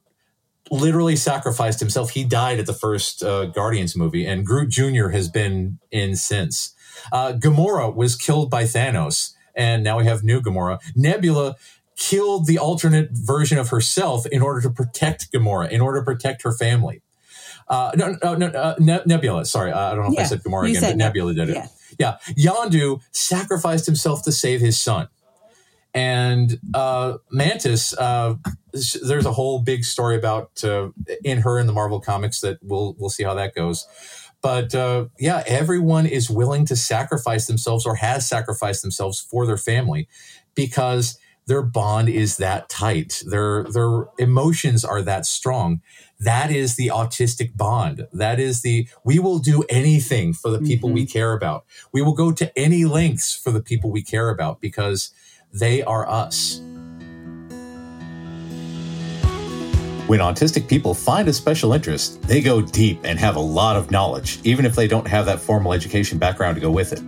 literally sacrificed himself. He died at the first uh, Guardians movie, and Groot Jr. has been in since. Uh, Gamora was killed by Thanos, and now we have new Gamora. Nebula killed the alternate version of herself in order to protect Gamora, in order to protect her family. Uh, no, no, no uh, ne- Nebula. Sorry, I don't know if yeah, I said Gamora again, but Nebula did it. Yeah. yeah, Yondu sacrificed himself to save his son. And uh, Mantis, uh, there's a whole big story about uh, in her in the Marvel comics that we'll we'll see how that goes. But uh, yeah, everyone is willing to sacrifice themselves or has sacrificed themselves for their family because their bond is that tight. Their their emotions are that strong. That is the autistic bond. That is the we will do anything for the people mm-hmm. we care about. We will go to any lengths for the people we care about because they are us. When autistic people find a special interest, they go deep and have a lot of knowledge, even if they don't have that formal education background to go with it.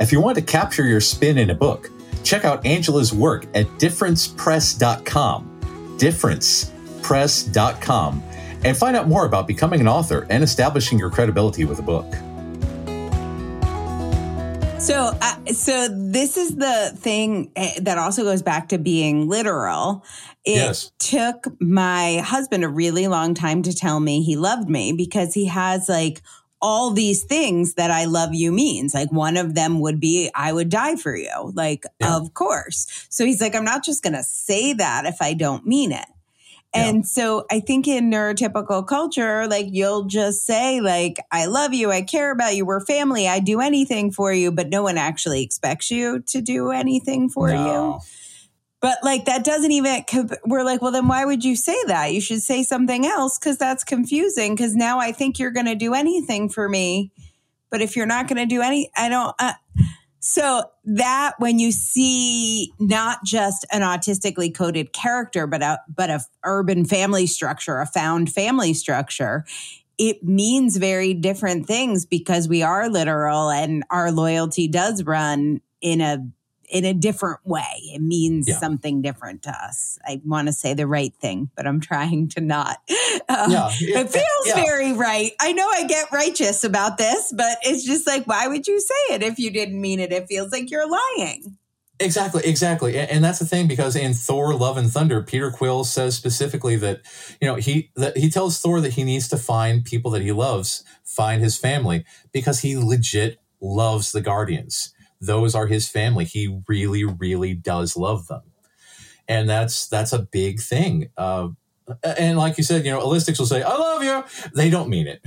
If you want to capture your spin in a book, check out Angela's work at differencepress.com. Differencepress.com and find out more about becoming an author and establishing your credibility with a book. So, uh, so this is the thing eh, that also goes back to being literal. It yes. took my husband a really long time to tell me he loved me because he has like all these things that I love you means. Like one of them would be I would die for you. Like, yeah. of course. So he's like, I'm not just going to say that if I don't mean it. And yeah. so I think in neurotypical culture, like you'll just say, like, I love you, I care about you, we're family, I do anything for you, but no one actually expects you to do anything for no. you. But like that doesn't even, we're like, well, then why would you say that? You should say something else because that's confusing. Because now I think you're going to do anything for me. But if you're not going to do any, I don't, uh, so that when you see not just an autistically coded character, but a but a urban family structure, a found family structure, it means very different things because we are literal and our loyalty does run in a in a different way. It means yeah. something different to us. I want to say the right thing, but I'm trying to not. Uh, yeah. It feels yeah. very right. I know I get righteous about this, but it's just like, why would you say it if you didn't mean it? It feels like you're lying. Exactly, exactly, and, that's the thing because in Thor: Love and Thunder, Peter Quill says specifically that you know he that he tells Thor that he needs to find people that he loves, find his family because he legit loves the Guardians those are his family. He really, really does love them, and that's that's a big thing. Uh, and like you said, you know, Allistics will say, "I love you." They don't mean it,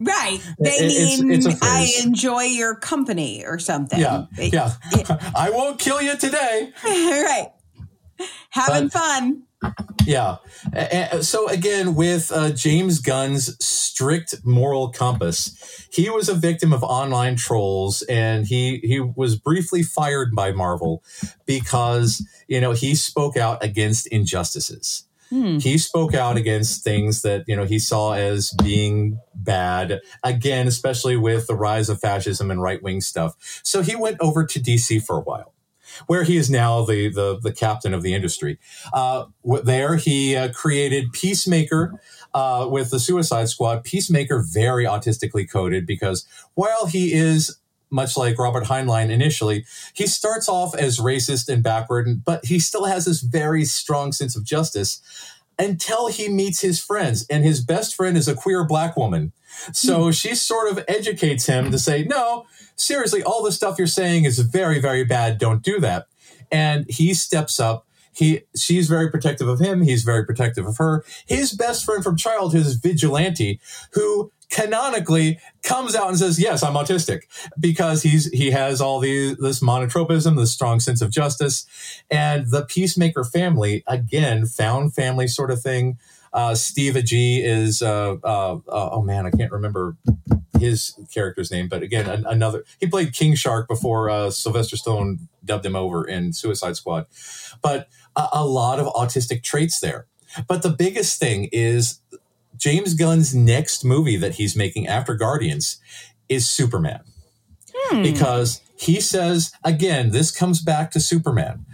right? They it, mean, it's, it's "I enjoy your company" or something. Yeah, yeah. It, I won't kill you today. right. Having fun. Yeah. So again, with uh, James Gunn's strict moral compass, he was a victim of online trolls, and he he was briefly fired by Marvel because you know he spoke out against injustices. Hmm. He spoke out against things that you know he saw as being bad. Again, especially with the rise of fascism and right wing stuff. So he went over to DC for a while where he is now the the, the captain of the industry. Uh, there, he uh, created Peacemaker. Uh, with the Suicide Squad, Peacemaker very autistically coded because while he is much like Robert Heinlein initially, he starts off as racist and backward, but he still has this very strong sense of justice until he meets his friends. And his best friend is a queer black woman. So hmm. she sort of educates him to say, no, seriously, all the stuff you're saying is very, very bad. Don't do that. And he steps up. He, she's very protective of him. He's very protective of her. His best friend from childhood is Vigilante, who canonically comes out and says, "Yes, I'm autistic," because he's he has all these this monotropism, this strong sense of justice, and the Peacemaker family again found family sort of thing. Uh, Steve Agee is uh, uh, uh, oh man, I can't remember his character's name, but again, an, another. He played King Shark before uh, Sylvester Stallone dubbed him over in Suicide Squad. But a, a lot of autistic traits there. But the biggest thing is James Gunn's next movie that he's making after Guardians is Superman. Hmm. Because he says, again, this comes back to Superman.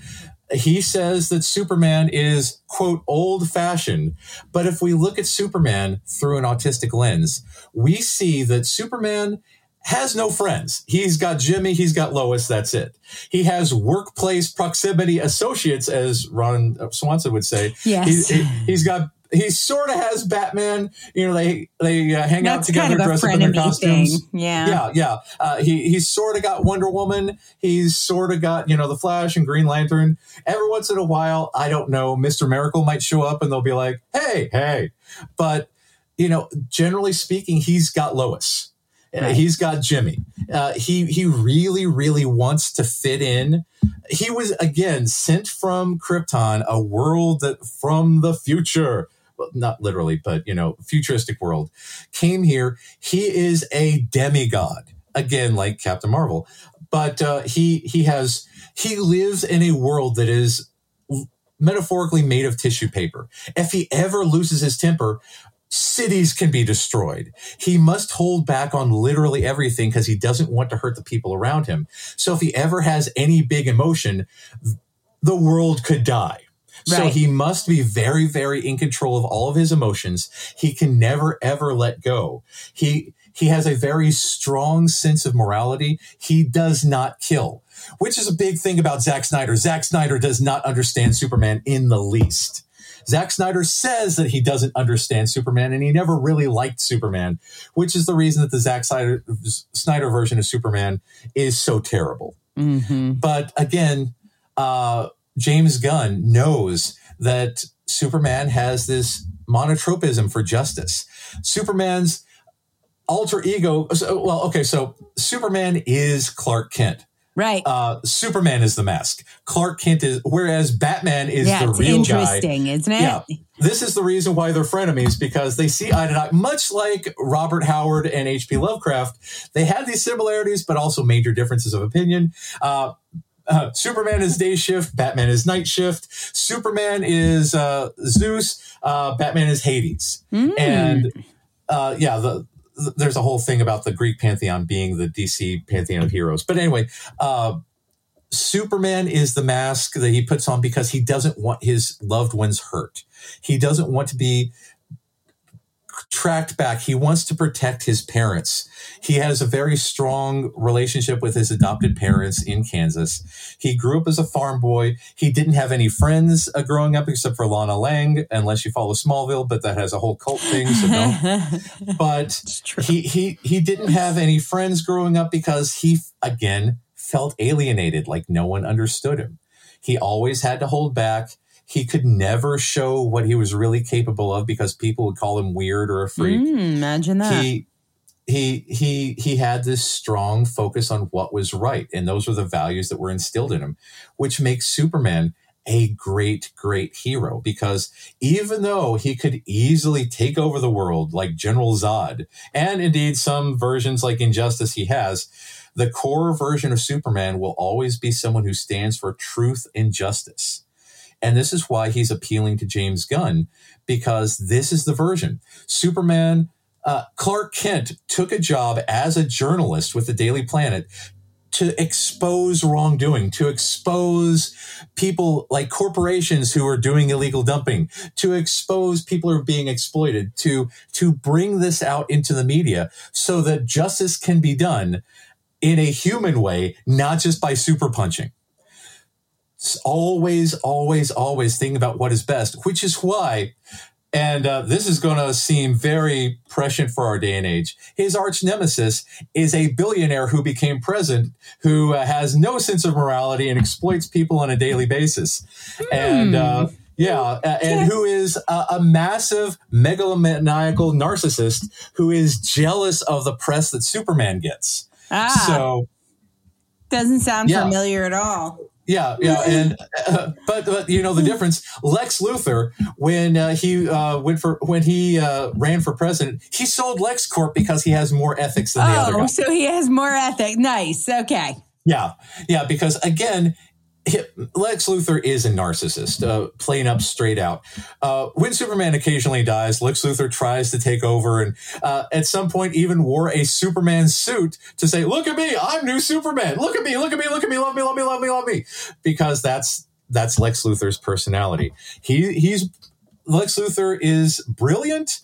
He says that Superman is, quote, old fashioned. But if we look at Superman through an autistic lens, we see that Superman has no friends. He's got Jimmy, he's got Lois, that's it. He has workplace proximity associates, as Ron Swanson would say. Yes. He, has got he sort of has Batman. You know, they they uh, hang That's out together, kind of dress up in their costumes. Thing. Yeah, yeah, yeah. Uh, he he's sort of got Wonder Woman. He's sort of got you know the Flash and Green Lantern. Every once in a while, I don't know, Mister Miracle might show up and they'll be like, "Hey, hey," but you know, generally speaking, he's got Lois. Uh, right. He's got Jimmy. Uh, he he really really wants to fit in. He was again sent from Krypton, a world that from the future not literally, but you know, futuristic world, came here. He is a demigod again, like Captain Marvel, but uh, he he has he lives in a world that is metaphorically made of tissue paper. If he ever loses his temper, cities can be destroyed. He must hold back on literally everything because he doesn't want to hurt the people around him. So if he ever has any big emotion, the world could die. Right. So he must be very, very in control of all of his emotions. He can never, ever let go. He, he has a very strong sense of morality. He does not kill, which is a big thing about Zack Snyder. Zack Snyder does not understand Superman in the least. Zack Snyder says that he doesn't understand Superman and he never really liked Superman, which is the reason that the Zack Snyder, Snyder version of Superman is so terrible. Mm-hmm. But again, uh, James Gunn knows that Superman has this monotropism for justice. Superman's alter ego. Well, okay, so Superman is Clark Kent. Right. Uh, Superman is the mask. Clark Kent is, whereas Batman is yeah, the real interesting, guy. isn't it? Yeah. This is the reason why they're frenemies because they see eye to eye, much like Robert Howard and H.P. Lovecraft. They had these similarities, but also major differences of opinion. Uh, uh, Superman is day shift, Batman is night shift. Superman is uh, Zeus, uh, Batman is Hades. Mm. And uh, yeah, the, the, there's a whole thing about the Greek pantheon being the DC pantheon of heroes. But anyway, uh, Superman is the mask that he puts on because he doesn't want his loved ones hurt. He doesn't want to be tracked back. He wants to protect his parents. He has a very strong relationship with his adopted parents in Kansas. He grew up as a farm boy. He didn't have any friends uh, growing up except for Lana Lang, unless you follow Smallville, but that has a whole cult thing, so no. but he, he, he didn't have any friends growing up because he, again, felt alienated, like no one understood him. He always had to hold back he could never show what he was really capable of because people would call him weird or a freak. Mm, imagine that. He he he he had this strong focus on what was right and those were the values that were instilled in him which makes superman a great great hero because even though he could easily take over the world like general zod and indeed some versions like injustice he has the core version of superman will always be someone who stands for truth and justice and this is why he's appealing to James Gunn, because this is the version. Superman, uh, Clark Kent took a job as a journalist with the Daily Planet to expose wrongdoing, to expose people like corporations who are doing illegal dumping, to expose people who are being exploited, to, to bring this out into the media so that justice can be done in a human way, not just by super punching always, always, always think about what is best, which is why, and uh, this is going to seem very prescient for our day and age. His arch nemesis is a billionaire who became president, who uh, has no sense of morality and exploits people on a daily basis. Mm. And, uh, yeah, and who is a, a, massive megalomaniacal narcissist who is jealous of the press that Superman gets. Ah, so doesn't sound yeah. familiar at all Yeah, yeah, and uh, but but you know the difference. Lex Luthor, when uh, he uh, went for when he uh, ran for president, he sold LexCorp because he has more ethics than the other Oh, guy. so he has more ethic. Nice. Okay. Yeah, yeah, because again, Lex Luthor is a narcissist, uh, plain up, straight out. Uh, when Superman occasionally dies, Lex Luthor tries to take over, and uh, at some point even wore a Superman suit to say, "Look at me, I'm new Superman. Look at me, look at me, look at me, love me, love me, love me, love me," because that's that's Lex Luthor's personality. He he's Lex Luthor is brilliant.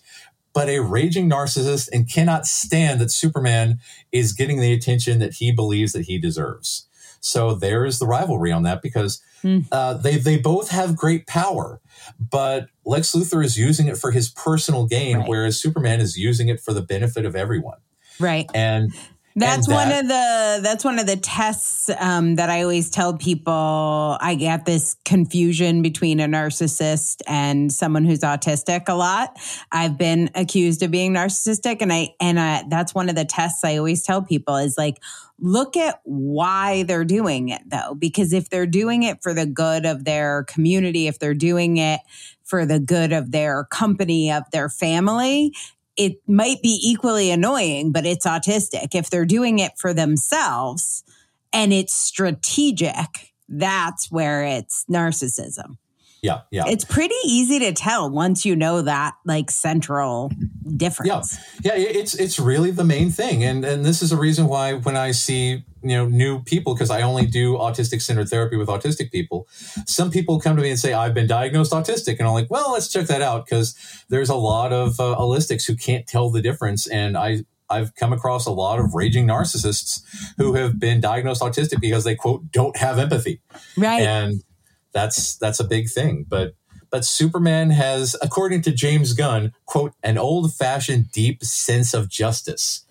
But a raging narcissist and cannot stand that Superman is getting the attention that he believes that he deserves. So there is the rivalry on that because Hmm. uh, they they both have great power, but Lex Luthor is using it for his personal gain, Right. whereas Superman is using it for the benefit of everyone. Right. And That's And one of the that's one of the tests um, that I always tell people. I get this confusion between a narcissist and someone who's autistic a lot. I've been accused of being narcissistic, and I and I, that's one of the tests I always tell people is like look at why they're doing it though, because if they're doing it for the good of their community, if they're doing it for the good of their company, of their family, it might be equally annoying, but it's autistic. If they're doing it for themselves and it's strategic, that's where it's narcissism. Yeah, yeah. It's pretty easy to tell once you know that like central difference. Yeah, it- it's it's really the main thing, and and this is a reason why when I see you know new people because I only do autistic centered therapy with autistic people. Some people come to me and say I've been diagnosed autistic, and I'm like, well, let's check that out because there's a lot of uh, allistics who can't tell the difference, and I. I've come across a lot of raging narcissists who have been diagnosed autistic because they quote don't have empathy Right. and that's that's a big thing but but superman has according to james gunn quote an old-fashioned deep sense of justice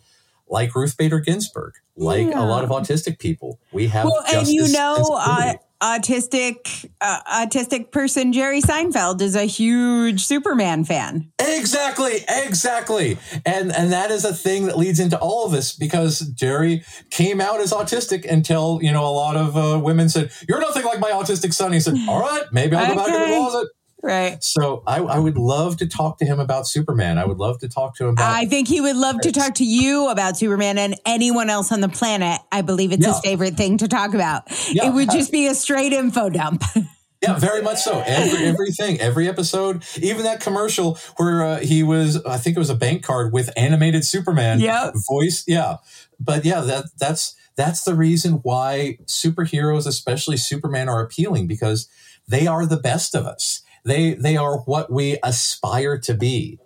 like ruth bader ginsburg like Yeah. a lot of autistic people we have well, and you know, sensibility. Autistic uh, autistic person Jerry Seinfeld is a huge Superman fan. Exactly, exactly. And and that is a thing that leads into all of this because Jerry came out as autistic until, you know, a lot of uh, women said, You're nothing like my autistic son. He said, All right, maybe I'll go back in the closet. Right. So I, I would love to talk to him about Superman. I would love to talk to him about I think he would love to talk to you about Superman and anyone else on the planet. I believe it's his favorite thing to talk about. Yeah. It would just be a straight info dump. Yeah, very much so. Every everything, every episode, even that commercial where uh, he was, I think it was a bank card with animated Superman Yep. voice. Yeah, but yeah, that that's that's the reason why superheroes, especially Superman, are appealing because they are the best of us. They they are what we aspire to be.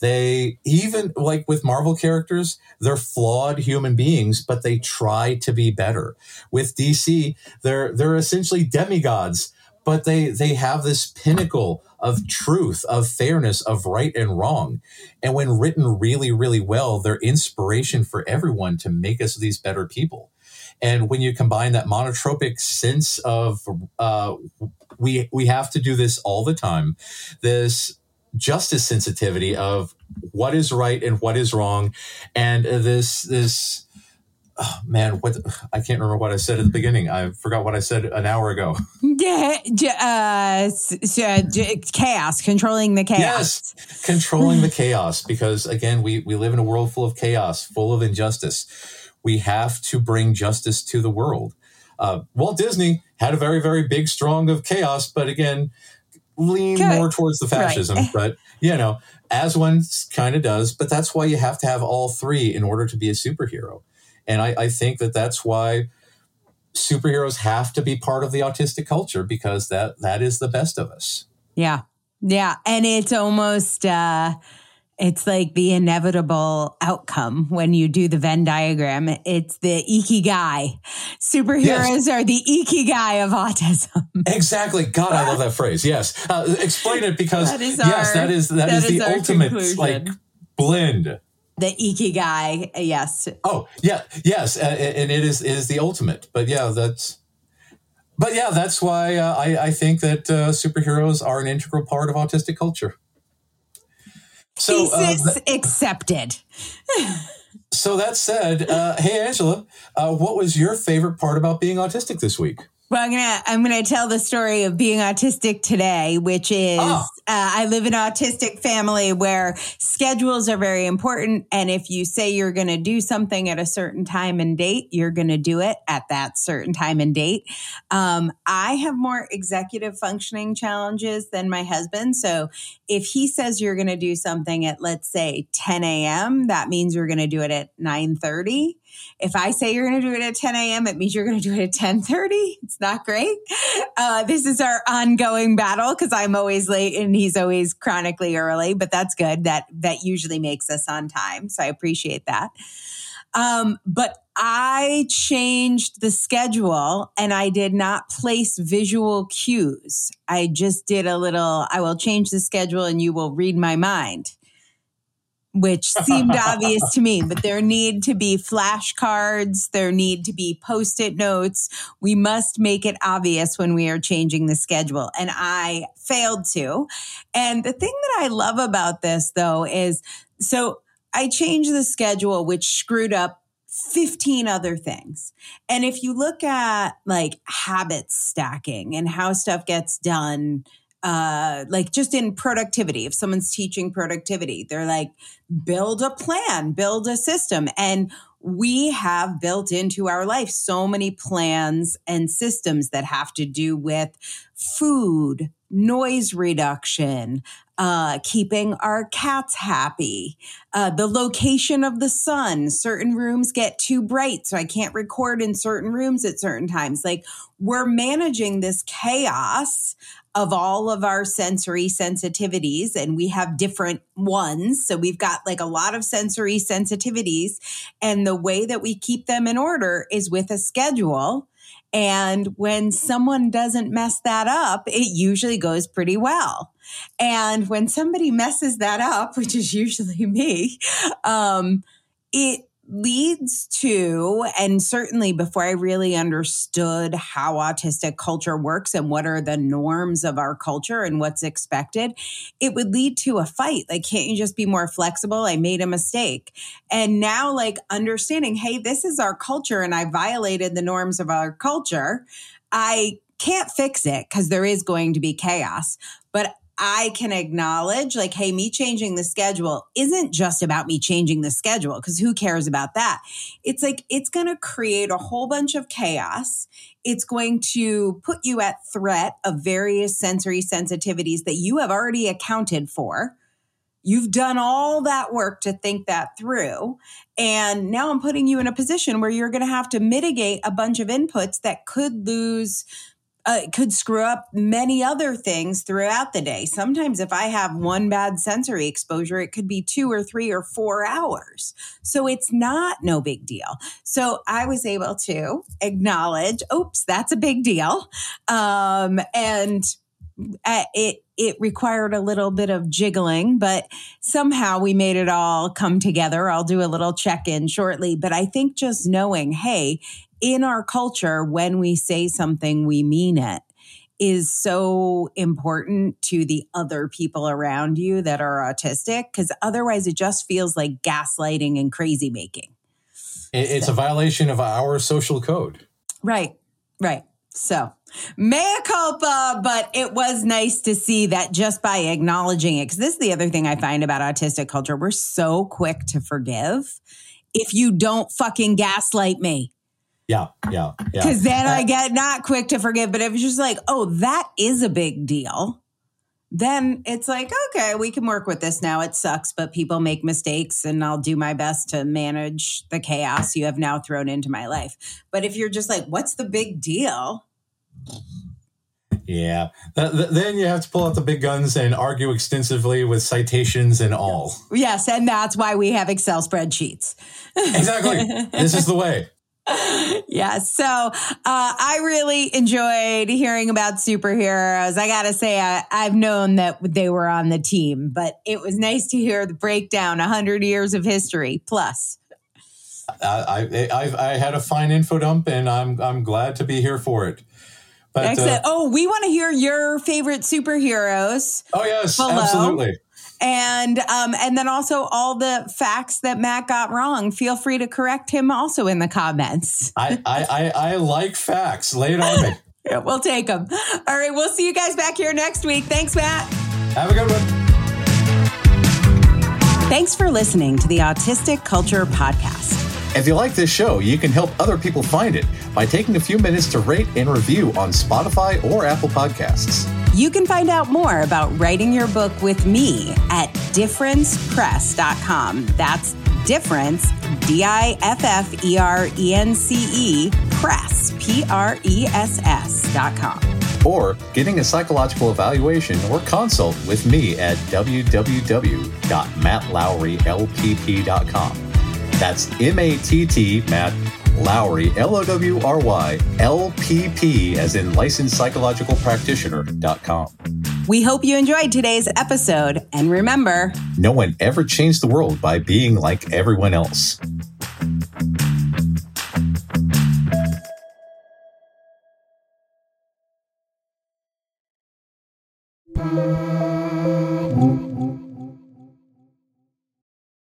They even like with Marvel characters, they're flawed human beings, but they try to be better. With DC, they're they're essentially demigods, but they they have this pinnacle of truth, of fairness, of right and wrong. And when written really, really well, they're inspiration for everyone to make us these better people. And when you combine that monotropic sense of uh, we we have to do this all the time, this justice sensitivity of what is right and what is wrong, and this this oh man, what I can't remember what I said at the beginning. I forgot what I said an hour ago. Yeah, uh, uh, chaos, controlling the chaos. Yes, controlling the chaos because again, we we live in a world full of chaos, full of injustice. We have to bring justice to the world. Uh, Walt Disney had a very very big strong of chaos, but again, lean Good. more towards the Right. fascism. But you know, as one kind of does. But that's why you have to have all three in order to be a superhero. And I, I think that that's why superheroes have to be part of the autistic culture because that that is the best of us. Yeah. Yeah. And it's almost, uh, it's like the inevitable outcome when you do the Venn diagram. It's the ikigai. Superheroes are the ikigai of autism. Exactly. God, I love that phrase. Yes. Uh, explain it because That is yes, our- that is that that is, is the ultimate conclusion. like blend. The ikigai. Yes. Oh, yeah. Yes, uh, and it is it is the ultimate. But yeah, that's But yeah, that's why uh, I I think that uh, superheroes are an integral part of autistic culture. So uh, Thesis th- accepted. so that said, uh, hey Angela, uh, what was your favorite part about being autistic this week? Well, I'm gonna I'm gonna tell the story of being autistic today, which is oh. uh, I live in an autistic family where schedules are very important, and if you say you're going to do something at a certain time and date, you're going to do it at that certain time and date. Um, I have more executive functioning challenges than my husband, so if he says you're going to do something at let's say 10 a.m., that means you're going to do it at 9:30 if I say you're going to do it at 10 a.m., it means you're going to do it at 10:30. It's not great. Uh, this is our ongoing battle because I'm always late and he's always chronically early. But that's good. That that usually makes us on time. So I appreciate that. Um, but I changed the schedule and I did not place visual cues. I just did a little, I will change the schedule and you will read my mind which seemed obvious to me, but there need to be flashcards. There need to be post it notes. We must make it obvious when we are changing the schedule. And I failed to. And the thing that I love about this though is so I changed the schedule, which screwed up 15 other things. And if you look at like habit stacking and how stuff gets done, uh, like just in productivity, if someone's teaching productivity, they're like, build a plan, build a system. And we have built into our life so many plans and systems that have to do with food, noise reduction, uh, keeping our cats happy, uh, the location of the sun. Certain rooms get too bright, so I can't record in certain rooms at certain times. Like we're managing this chaos of all of our sensory sensitivities and we have different ones. So we've got like a lot of sensory sensitivities and the way that we keep them in order is with a schedule. And when someone doesn't mess that up, it usually goes pretty well. And when somebody messes that up, which is usually me, um, it leads to, and certainly before I really understood how autistic culture works and what are the norms of our culture and what's expected, it would lead to a fight. Like, can't you just be more flexible? I made a mistake. And now, like, understanding, hey, this is our culture and I violated the norms of our culture. I can't fix it because there is going to be chaos, but I can acknowledge, like, hey, me changing the schedule isn't just about me changing the schedule, because who cares about that? It's like, it's going to create a whole bunch of chaos. It's going to put you at threat of various sensory sensitivities that you have already accounted for. You've done all that work to think that through. And now I'm putting you in a position where you're going to have to mitigate a bunch of inputs that could lose uh, could screw up many other things throughout the day. Sometimes, if I have one bad sensory exposure, it could be two or three or four hours. So it's not no big deal. So I was able to acknowledge, oops, that's a big deal. Um, and uh, it it required a little bit of jiggling, but somehow we made it all come together. I'll do a little check in shortly, but I think just knowing, hey, in our culture, when we say something, we mean it is so important to the other people around you that are autistic because otherwise it just feels like gaslighting and crazy making. It's so. a violation of our social code. Right, right. So, mea culpa, but it was nice to see that just by acknowledging it. Because this is the other thing I find about autistic culture. We're so quick to forgive if you don't fucking gaslight me. Yeah, yeah, yeah. Because then uh, I get not quick to forgive, but if it's just like, oh, that is a big deal, then it's like, okay, we can work with this now. It sucks, but people make mistakes, and I'll do my best to manage the chaos you have now thrown into my life. But if you're just like, what's the big deal? Yeah. then you have to pull out the big guns and argue extensively with citations and all. Yes. And that's why we have Excel spreadsheets. exactly. This is the way yeah. So uh, I really enjoyed hearing about superheroes. I got to say, I, I've known that they were on the team, but it was nice to hear the breakdown 100 years of history plus. I, I, I had a fine info dump and I'm, I'm glad to be here for it. But, Excellent. Uh, oh, we want to hear your favorite superheroes. Oh, yes, below. absolutely and um, and then also all the facts that Matt got wrong. Feel free to correct him also in the comments. I I, I, I like facts. Lay it on me. Yeah, we'll take them. All right, we'll see you guys back here next week. Thanks, Matt. Have a good one. Thanks for listening to the Autistic Culture Podcast. If you like this show, you can help other people find it by taking a few minutes to rate and review on Spotify or Apple Podcasts. You can find out more about writing your book with me at differencepress.com. That's difference, D I F F E R E N C E, press, P R E S S dot com. Or getting a psychological evaluation or consult with me at www.mattlowrylpp.com. That's M A T T, Matt Lowry, L O W R Y, L P P, as in licensed psychological practitioner.com. We hope you enjoyed today's episode. And remember, no one ever changed the world by being like everyone else.